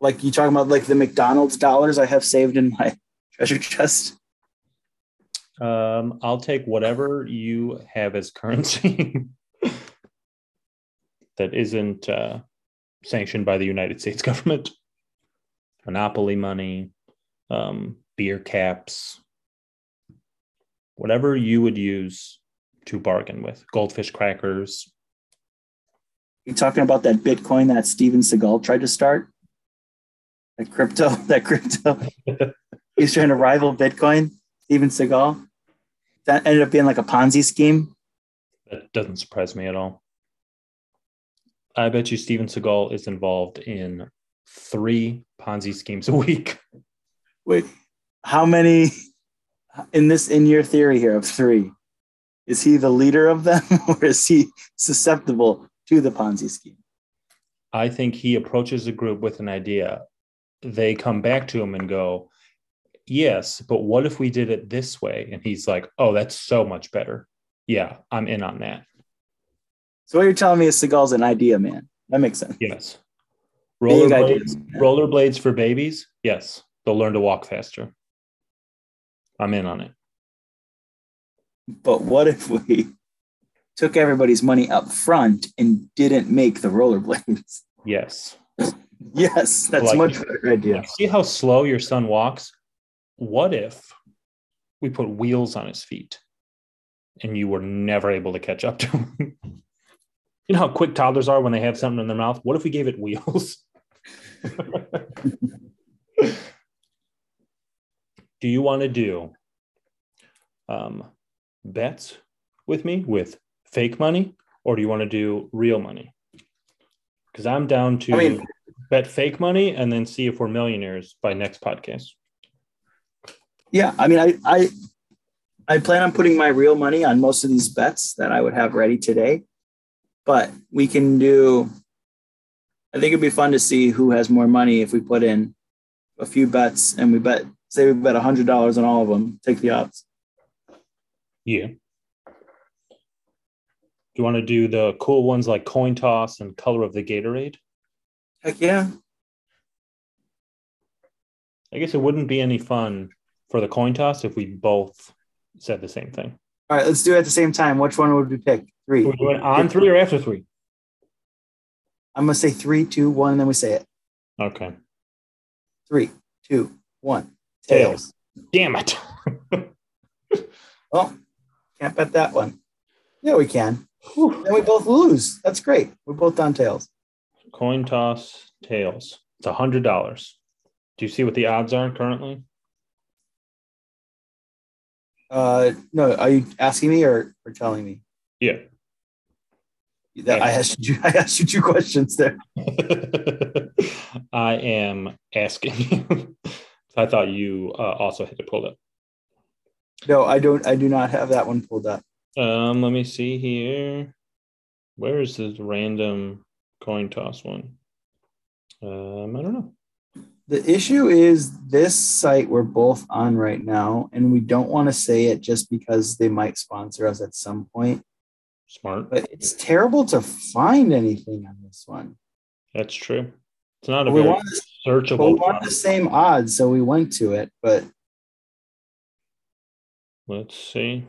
like you talking about like the McDonald's dollars I have saved in my [laughs] treasure chest?
Um, I'll take whatever you have as currency. [laughs] that isn't uh, sanctioned by the United States government. Monopoly money, um, beer caps, whatever you would use to bargain with, goldfish crackers.
You talking about that Bitcoin that Steven Seagal tried to start? That crypto, [laughs] that crypto. [laughs] He's trying to rival Bitcoin, Steven Seagal. that ended up being like a Ponzi scheme.
That doesn't surprise me at all. I bet you Steven Seagal is involved in three Ponzi schemes a week.
Wait, how many in this in your theory here of three? Is he the leader of them [laughs] or is he susceptible to the Ponzi scheme?
I think he approaches a group with an idea. They come back to him and go, Yes, but what if we did it this way? And he's like, Oh, that's so much better. Yeah, I'm in on that.
So what you're telling me is Seagal's an idea man. That makes sense.
Yes. Rollerblades, rollerblades for babies. Yes, they'll learn to walk faster. I'm in on it.
But what if we took everybody's money up front and didn't make the rollerblades?
Yes.
yes, that's like, much better idea.
See how slow your son walks? What if we put wheels on his feet and you were never able to catch up to him? [laughs] you know how quick toddlers are when they have something in their mouth? What if we gave it wheels? [laughs] do you want to do um, bets with me with fake money, or do you want to do real money? Because I'm down to I mean, bet fake money and then see if we're millionaires by next podcast.
Yeah, I mean, I I I plan on putting my real money on most of these bets that I would have ready today, but we can do. I think it'd be fun to see who has more money if we put in a few bets and we bet, say we bet a hundred dollars on all of them, take the odds.
Yeah. Do you want to do the cool ones like coin toss and color of the Gatorade?
Heck yeah.
I guess it wouldn't be any fun for the coin toss if we both said the same thing.
All right, let's do it at the same time. Which one would we pick? Three.
We're doing on three or after three?
I'm gonna say three, two, one, and then we say it.
Okay.
Three, two, one.
Tails. Damn it.
well, [laughs] can't bet that one. Yeah, we can. Whew. Then we both lose. That's great. We're both on tails.
Coin toss tails. It's a hundred dollars. Do you see what the odds are currently?
Uh, no. Are you asking me or, or telling me?
Yeah.
That I asked you. [laughs] I asked you two questions there. [laughs]
I am asking you. I thought you uh, also had to pull it.
No, I don't. I do not have that one pulled up.
Um, let me see here. Where is this random coin toss one? Um, I don't know.
The issue is this site we're both on right now, and we don't want to say it just because they might sponsor us at some point.
Smart.
But it's terrible to find anything on this one.
That's true. It's not a we very searchable.
we want the same odds, so we went to it, but
Let's see.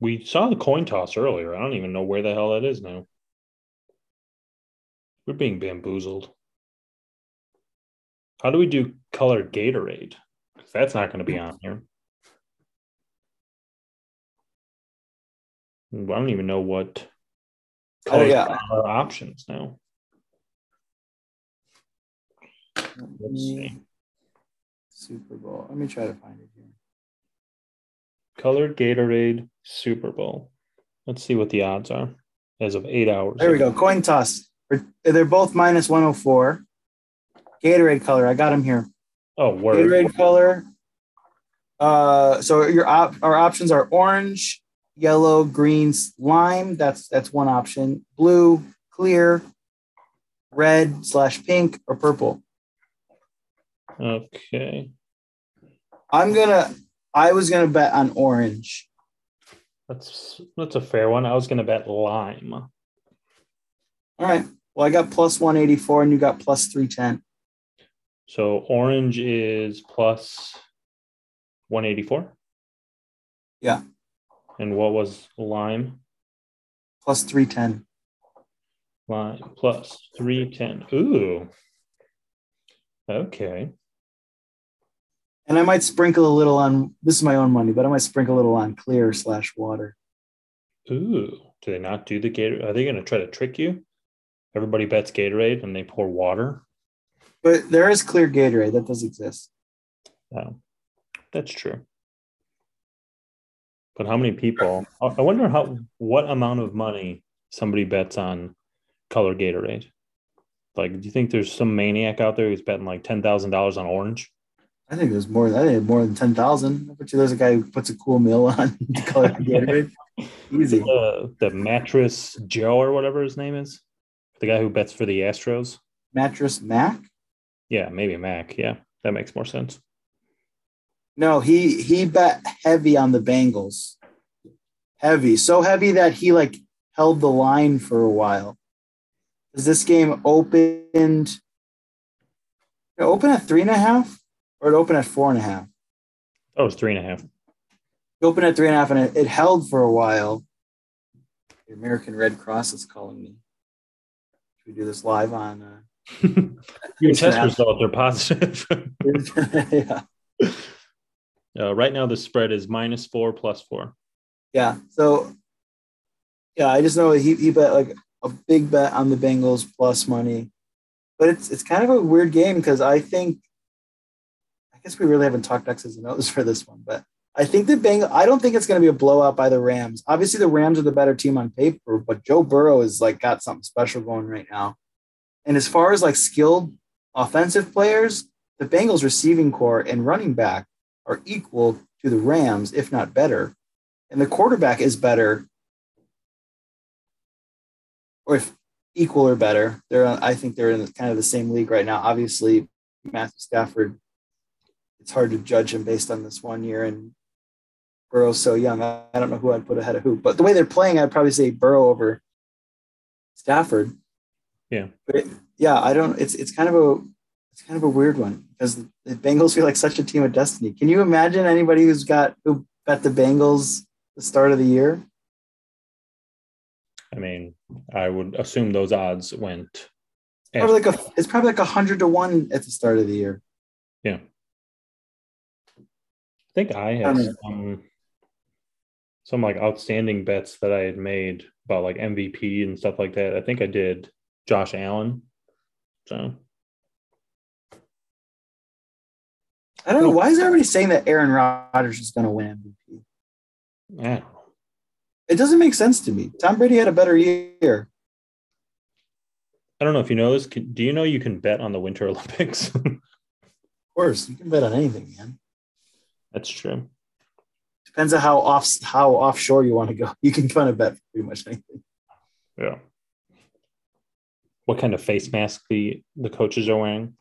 We saw the coin toss earlier. I don't even know where the hell that is now. We're being bamboozled. How do we do colored Gatorade? Because that's not going to be on here. I don't even know what oh,
color oh, yeah.
options now. Let's see.
Super Bowl. Let me try to find it here.
Colored Gatorade Super Bowl. Let's see what the odds are as of eight hours.
There we go. Coin toss. They're both minus 104. Gatorade color. I got them here.
Oh, word.
Gatorade color. Uh, so your op- our options are orange, yellow, green, lime. That's that's one option. Blue, clear, red slash pink, or purple.
Okay.
I'm gonna I was to bet on orange.
That's that's a fair one. I was to bet lime. All
right. Well, I got plus 184 and you got plus 310.
So orange is plus 184?
Yeah.
And what was lime?
Plus 310.
Lime plus 310. Ooh. Okay.
And I might sprinkle a little on this is my own money, but I might sprinkle a little on clear slash water.
Ooh, do they not do the Gatorade? Are they going to try to trick you? Everybody bets Gatorade and they pour water.
But there is clear Gatorade that does exist.
Oh, that's true. But how many people? I wonder how what amount of money somebody bets on color Gatorade. Like, do you think there's some maniac out there who's betting like ten thousand dollars on orange?
I think there's more. I think more than ten thousand. I bet you there's a guy who puts a cool meal on [laughs] to color Gatorade. [laughs] Easy.
The, the mattress Joe or whatever his name is, the guy who bets for the Astros.
Mattress Mac.
Yeah, maybe Mac. Yeah, that makes more sense.
No, he he bet heavy on the Bengals. Heavy, so heavy that he like held the line for a while. Is this game opened? It opened at three and a half, or it opened at four and a half?
Oh, it was three and a half.
It opened at three and a half, and it, it held for a while. The American Red Cross is calling me. Should we do this live on? Uh, [laughs]
Your test results are positive. [laughs]
yeah.
Uh, right now, the spread is minus four plus four.
Yeah. So, yeah, I just know he, he bet like a big bet on the Bengals plus money, but it's it's kind of a weird game because I think guess we really haven't talked X's and O's [laughs] for this one, but I think the Bengals. I don't think it's going to be a blowout by the Rams. Obviously, the Rams are the better team on paper, but Joe Burrow is like got something special going right now. And as far as like skilled offensive players, the Bengals receiving corps and running back are equal to the Rams, if not better. And the quarterback is better, or if equal or better. They're, I think they're in kind of the same league right now. Obviously, Matthew Stafford, it's hard to judge him based on this one year, and Burrow's so young. I, I don't know who I'd put ahead of who, but the way they're playing, I'd probably say Burrow over Stafford.
Yeah,
but yeah, I don't. It's it's kind of a it's kind of a weird one because the Bengals feel like such a team of destiny. Can you imagine anybody who's got who bet the Bengals the start of the year?
I mean, I would assume those odds went.
Probably like a, it's probably like a hundred to one at the start of the year.
Yeah, think I had I some some like outstanding bets that I had made about like MVP and stuff like that. I think I did Josh Allen. So
I don't know. Why is everybody saying that Aaron Rodgers is going to win MVP?
Yeah.
It doesn't make sense to me. Tom Brady had a better year.
I don't know if you know this. Do you know you can bet on the Winter [laughs] Olympics?
of course, you can bet on anything, man.
That's true.
Depends on how off how offshore you want to go. [laughs] You can kind of bet pretty much anything.
Yeah. What kind of face mask the the coaches are wearing?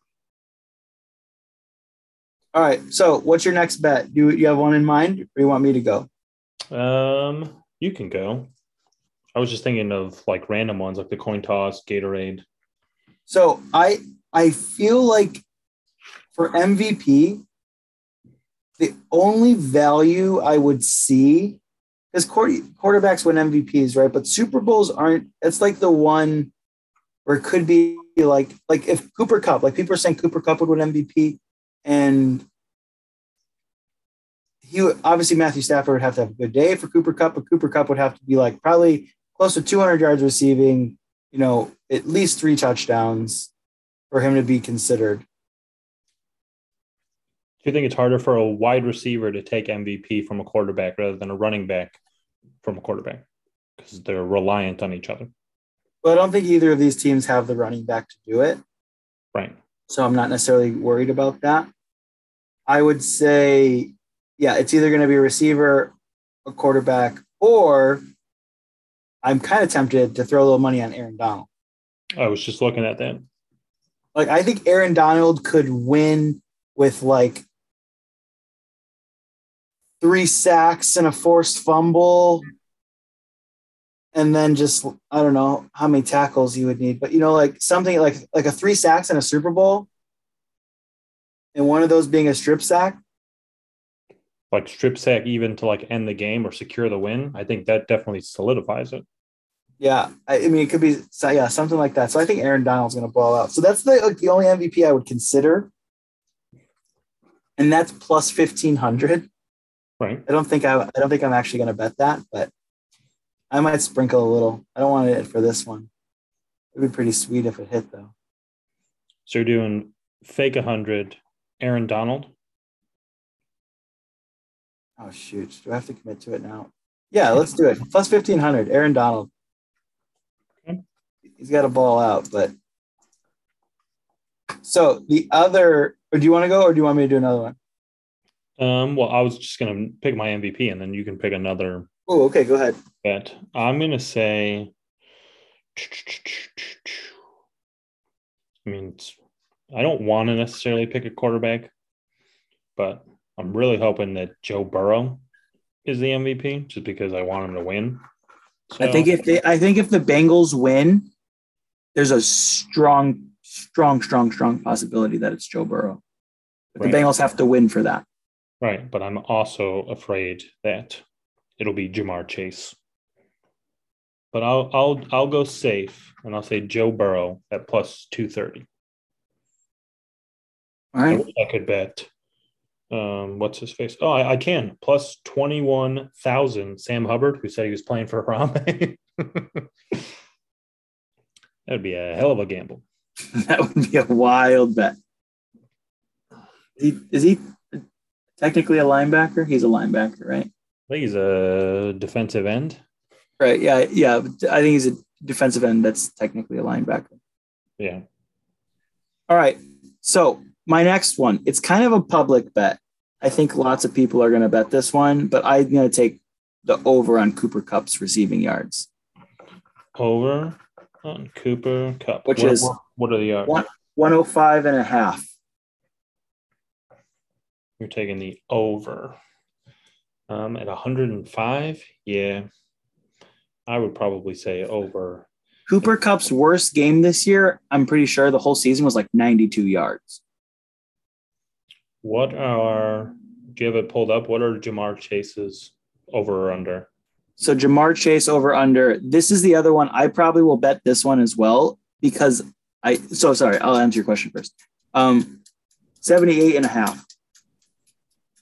All right. So, what's your next bet? Do you have one in mind, or do you want me to go?
Um, you can go. I was just thinking of like random ones, like the coin toss, Gatorade.
So I I feel like for MVP, the only value I would see because quarterbacks win MVPs, right? But Super Bowls aren't. It's like the one where it could be like like if Cooper Kupp, like people are saying Cooper Kupp would win MVP, and he obviously Matthew Stafford would have to have a good day for Cooper Kupp, but Cooper Kupp would have to be like probably close to 200 yards receiving, you know, at least three touchdowns for him to be considered. Do
you think it's harder for a wide receiver to take MVP from a quarterback rather than a running back from a quarterback because they're reliant on each other?
Well, I don't think either of these teams have the running back to do it.
Right.
So I'm not necessarily worried about that. I would say, yeah, it's either going to be a receiver, a quarterback, or I'm kind of tempted to throw a little money on Aaron Donald.
I was just looking at that.
Like, I think Aaron Donald could win with like three sacks and a forced fumble and then just I don't know how many tackles you would need, but you know, like something like like a three sacks in a Super Bowl, and one of those being a strip sack.
Like strip sack, even to like end the game or secure the win. I think that definitely solidifies it.
Yeah, I, I mean, it could be yeah something like that. So I think Aaron Donald's going to ball out. So that's the like the only MVP I would consider, and that's plus fifteen hundred.
Right.
I don't think I I don't think I'm actually going to bet that, but I might sprinkle a little. I don't want it for this one. It'd be pretty sweet if it hit though.
So you're doing fake 100, Aaron Donald?
Oh shoot! Do I have to commit to it now? Yeah, let's do it. Plus fifteen hundred. Aaron Donald.
Okay.
He's got a ball out, but so the other. Or do you want to go, or do you want me to do another one?
Um, well, I was just gonna pick my MVP, and then you can pick another
Oh, okay. Go ahead.
bet. I'm gonna say. I mean, I don't want to necessarily pick a quarterback, but I'm really hoping that Joe Burrow is the MVP, just because I want him to win.
I think if they, I think if the Bengals win, there's a strong, strong, strong, strong possibility that it's Joe Burrow.
Right.
the Bengals have to win for that.
Right, but I'm also afraid that it'll be Ja'Marr Chase. But I'll I'll I'll go safe and I'll say Joe Burrow at plus two thirty.
All
I I could bet. Um, what's his face? Oh, I, I can plus twenty one thousand. Sam Hubbard, who said he was playing for [laughs] Harambe. That'd be a hell of a gamble. [laughs]
that would be a wild bet. Is he, is he technically a linebacker? He's a linebacker, right?
I think he's a defensive end.
Right. Yeah. Yeah. I think he's a defensive end. That's technically a linebacker.
Yeah.
All right. So my next one, it's kind of a public bet. I think lots of people are going to bet this one, but I'm going to take the over on Cooper Kupp's receiving yards.
Over on Cooper Kupp.
Which
What-
is-
what, are the yards?
One- 105 and a half.
You're taking the over. Um, at 105, yeah, I would probably say over.
Cooper Kupp's worst game this year, I'm pretty sure the whole season was like 92 yards.
What are? Do you have it pulled up? What are Ja'Marr Chase's over or under?
So Ja'Marr Chase over under. This is the other one. I probably will bet this one as well because I so sorry, I'll answer your question first. Um 78 and a half.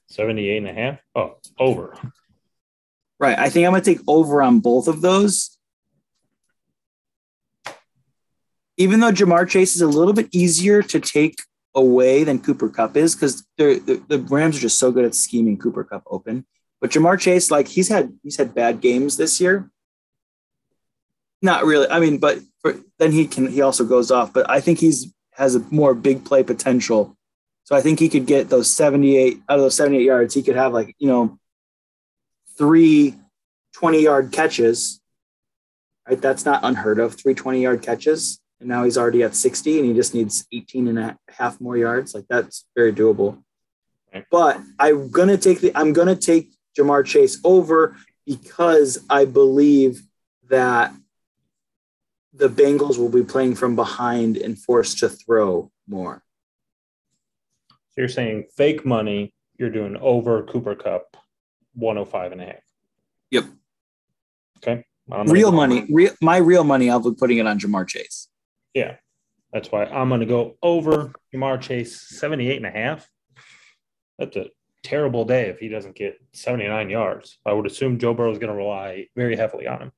78 and a half? Oh, over.
Right. I think I'm gonna take over on both of those. Even though Ja'Marr Chase is a little bit easier to take away than Cooper Kupp is, because the, the Rams are just so good at scheming Cooper Kupp open. But Ja'Marr Chase, like he's had he's had bad games this year. Not really. I mean, but for, then he can he also goes off. But I think he's has a more big play potential. So I think he could get those 78 out of those 78 yards. He could have like, you know, three 20 yard catches. Right? That's not unheard of. Three 20 yard catches. And now he's already at 60 and he just needs 18 and a half more yards. Like that's very doable. But I'm gonna take the I'm gonna take Ja'Marr Chase over because I believe that the Bengals will be playing from behind and forced to throw more.
So you're saying fake money, you're doing over Cooper Kupp 105 and a half.
Yep.
Okay. I'm
Real money, real my real money, I'll be putting it on Ja'Marr Chase.
Yeah. That's why I'm going to go over Ja'Marr Chase 78 and a half. That's a terrible day if he doesn't get 79 yards. I would assume Joe Burrow is going to rely very heavily on him.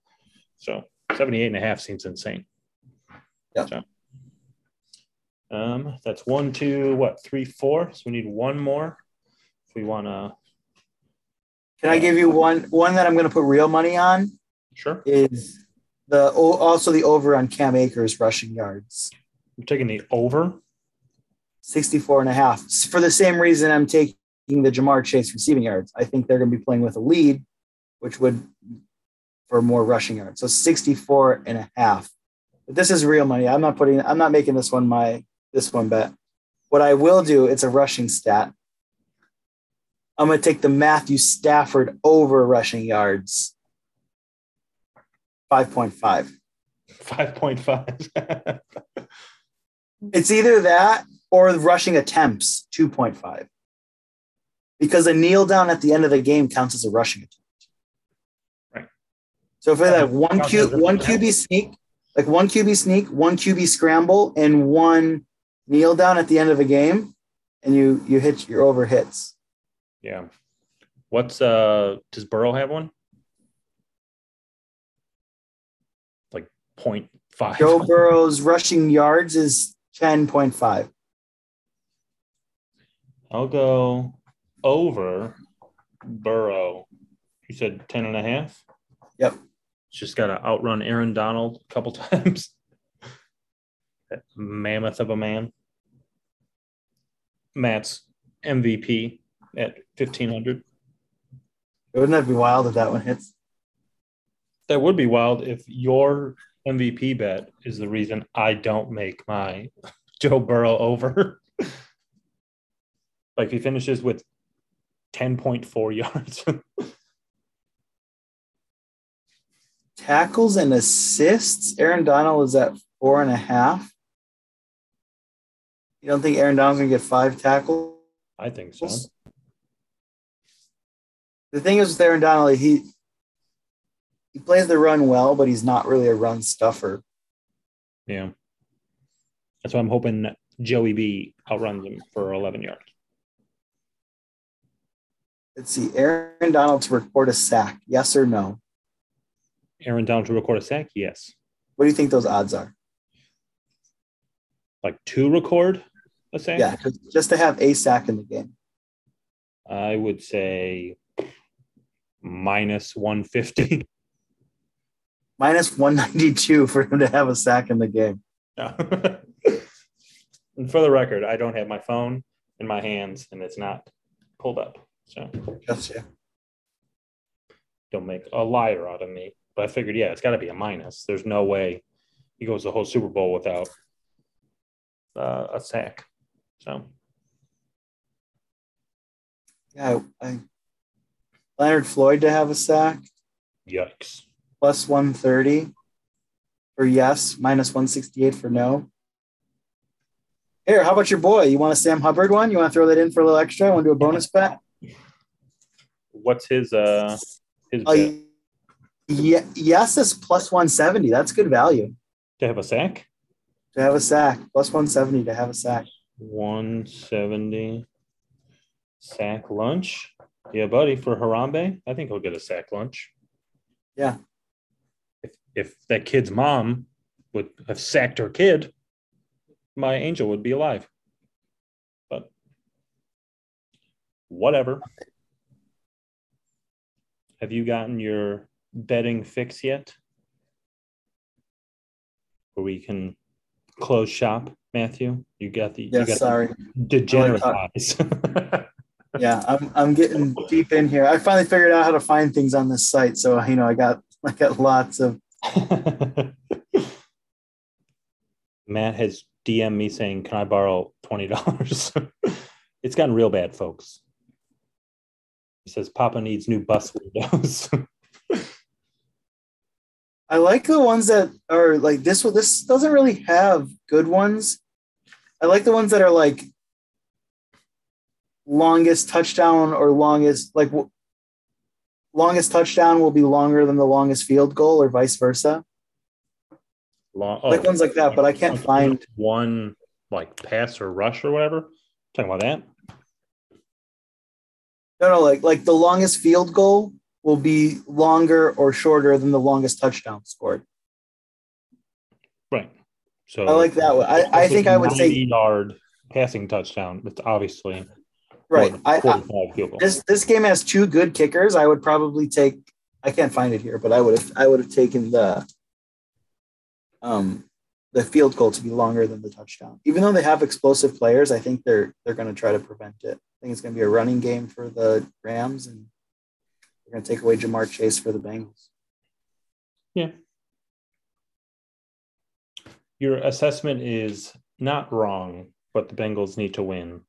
So 78 and a half seems insane.
Yeah.
So, um, that's one, two, what, three, four. So we need one more if we want to.
Can I give you one one that I'm going to put real money on?
Sure.
Is the also the over on Cam Akers rushing yards,
I'm taking the over.
64 and a half. For the same reason I'm taking the Ja'Marr Chase receiving yards. I think they're going to be playing with a lead, which would for more rushing yards. So 64 and a half. But this is real money. I'm not putting I'm not making this one my this one bet. What I will do, it's a rushing stat. I'm going to take the Matthew Stafford over rushing yards. 5.5.
5.5. [laughs]
It's either that or rushing attempts, 2.5. Because a kneel down at the end of the game counts as a rushing attempt.
Right.
So for that one Q one. QB sneak, like one QB sneak, one QB scramble, and one kneel down at the end of a game, and you you hit your over hits.
yeah. What's uh does Burrow have one? Like 0.5.
Joe [laughs] Burrow's rushing yards is 10.5.
I'll go over Burrow. You said 10 and a half?
Yep.
Just got to outrun Aaron Donald a couple [laughs] times. that mammoth of a man. Matt's MVP at 1500.
Wouldn't that be wild if that one hits?
That would be wild if your MVP bet is the reason I don't make my [laughs] Joe Burrow over. [laughs] like he finishes with 10.4 yards. [laughs]
Tackles and assists. Aaron Donald is at four and a half. You don't think Aaron Donald's gonna get five tackles?
I think so.
The thing is with Aaron Donald, he he plays the run well, but he's not really a run stuffer.
Yeah. That's why I'm hoping Joey B outruns him for 11 yards.
Let's see. Aaron Donald to record a sack. Yes or no?
Aaron Donald to record a sack? Yes.
What do you think those odds are?
Like to record
Yeah, just to have a sack in the game.
I would say minus 150.
minus 192 for him to have a sack in the game. [laughs]
and for the record, I don't have my phone in my hands and it's not pulled up. So
gotcha.
Don't make a liar out of me. But I figured, yeah, it's got to be a minus. There's no way he goes the whole Super Bowl without uh, a sack. So,
yeah, I, Leonard Floyd to have a sack.
Yikes
plus 130 for yes, minus 168 for no. Here, how about your boy? You want a Sam Hubbard one? You want to throw that in for a little extra? Want to do a bonus bet?
What's his uh his
uh, yeah, yes is plus 170. That's good value.
To have a sack?
To have a sack. Plus 170 to have a sack.
170 sack lunch. Yeah, buddy, for Harambe, I think he'll get a sack lunch.
Yeah
if that kid's mom would have sacked her kid, my angel would be alive. But whatever. Have you gotten your betting fix yet? Where we can close shop, Matthew? You got the
yes,
you got
sorry.
degenerate eyes. [laughs]
yeah, I'm I'm getting deep in here. I finally figured out how to find things on this site. So you know I got [laughs] I got lots of [laughs]
Matt has DM me saying, "Can I borrow twenty dollars?" it's gotten real bad, folks. He says Papa needs new bus windows.
I like the ones that are like this. One this doesn't really have good ones. I like the ones that are like longest touchdown or longest like longest touchdown will be longer than the longest field goal, or vice versa. Long, oh, like ones like that, but I can't find
one like pass or rush or whatever. Talking about that.
No, no, like like the longest field goal will be longer or shorter than the longest touchdown scored.
Right. So
I like that one. I, I think I would say
yard passing touchdown. It's obviously
Right. I, I, this this game has two good kickers. I would probably take. I can't find it here, but I would have. I would have taken the um the field goal to be longer than the touchdown. Even though they have explosive players, I think they're they're going to try to prevent it. I think it's going to be a running game for the Rams, and they're going to take away Ja'Marr Chase for the Bengals.
Yeah. Your assessment is not wrong, but the Bengals need to win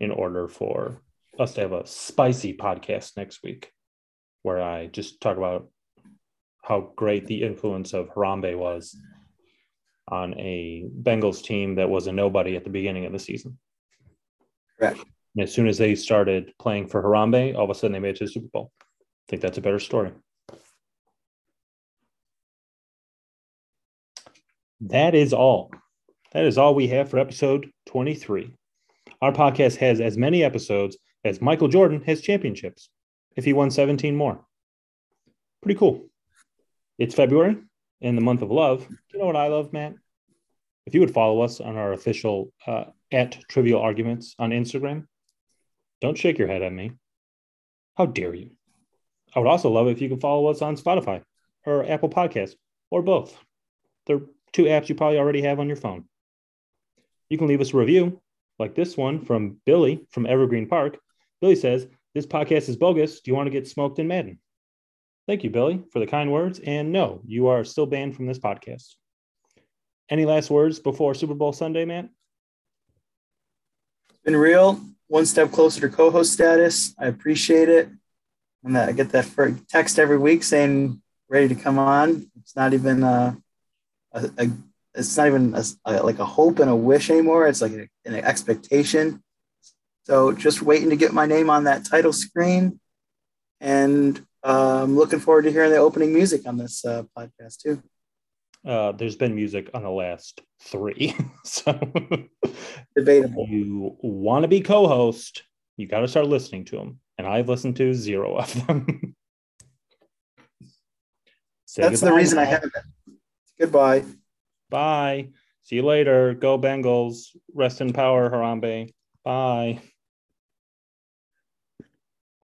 in order for us to have a spicy podcast next week where I just talk about how great the influence of Harambe was on a Bengals team that was a nobody at the beginning of the season.
Correct.
And as soon as they started playing for Harambe, all of a sudden they made it to the Super Bowl. Think that's a better story. That is all. That is all we have for episode 23. Our podcast has as many episodes as Michael Jordan has championships, if he won 17 more. Pretty cool. It's February in the month of love. Do you know what I love, Matt? If you would follow us on our official uh, at Trivial Arguments on Instagram, don't shake your head at me. How dare you? I would also love if you could follow us on Spotify or Apple Podcasts or both. They're two apps you probably already have on your phone. You can leave us a review like this one from Billy from Evergreen Park. Billy says, This podcast is bogus. Do you want to get smoked in Madden? Thank you, Billy, for the kind words. And no, you are still banned from this podcast. Any last words before Super Bowl Sunday, Matt?
It's been real. One step closer to co host status. I appreciate it. And I get that text every week saying, ready to come on. It's not even uh, a, a it's not even a, a, like a hope and a wish anymore. It's like an, an expectation. So just waiting to get my name on that title screen, and uh, I'm looking forward to hearing the opening music on this uh, podcast too.
Uh, there's been music on the last three, [laughs] so
debatable.
You want to be co-host, you got to start listening to them, and I've listened to zero of them. [laughs]
That's the reason now. I haven't. Goodbye.
Bye. See you later. Go Bengals. Rest in power, Harambe. Bye.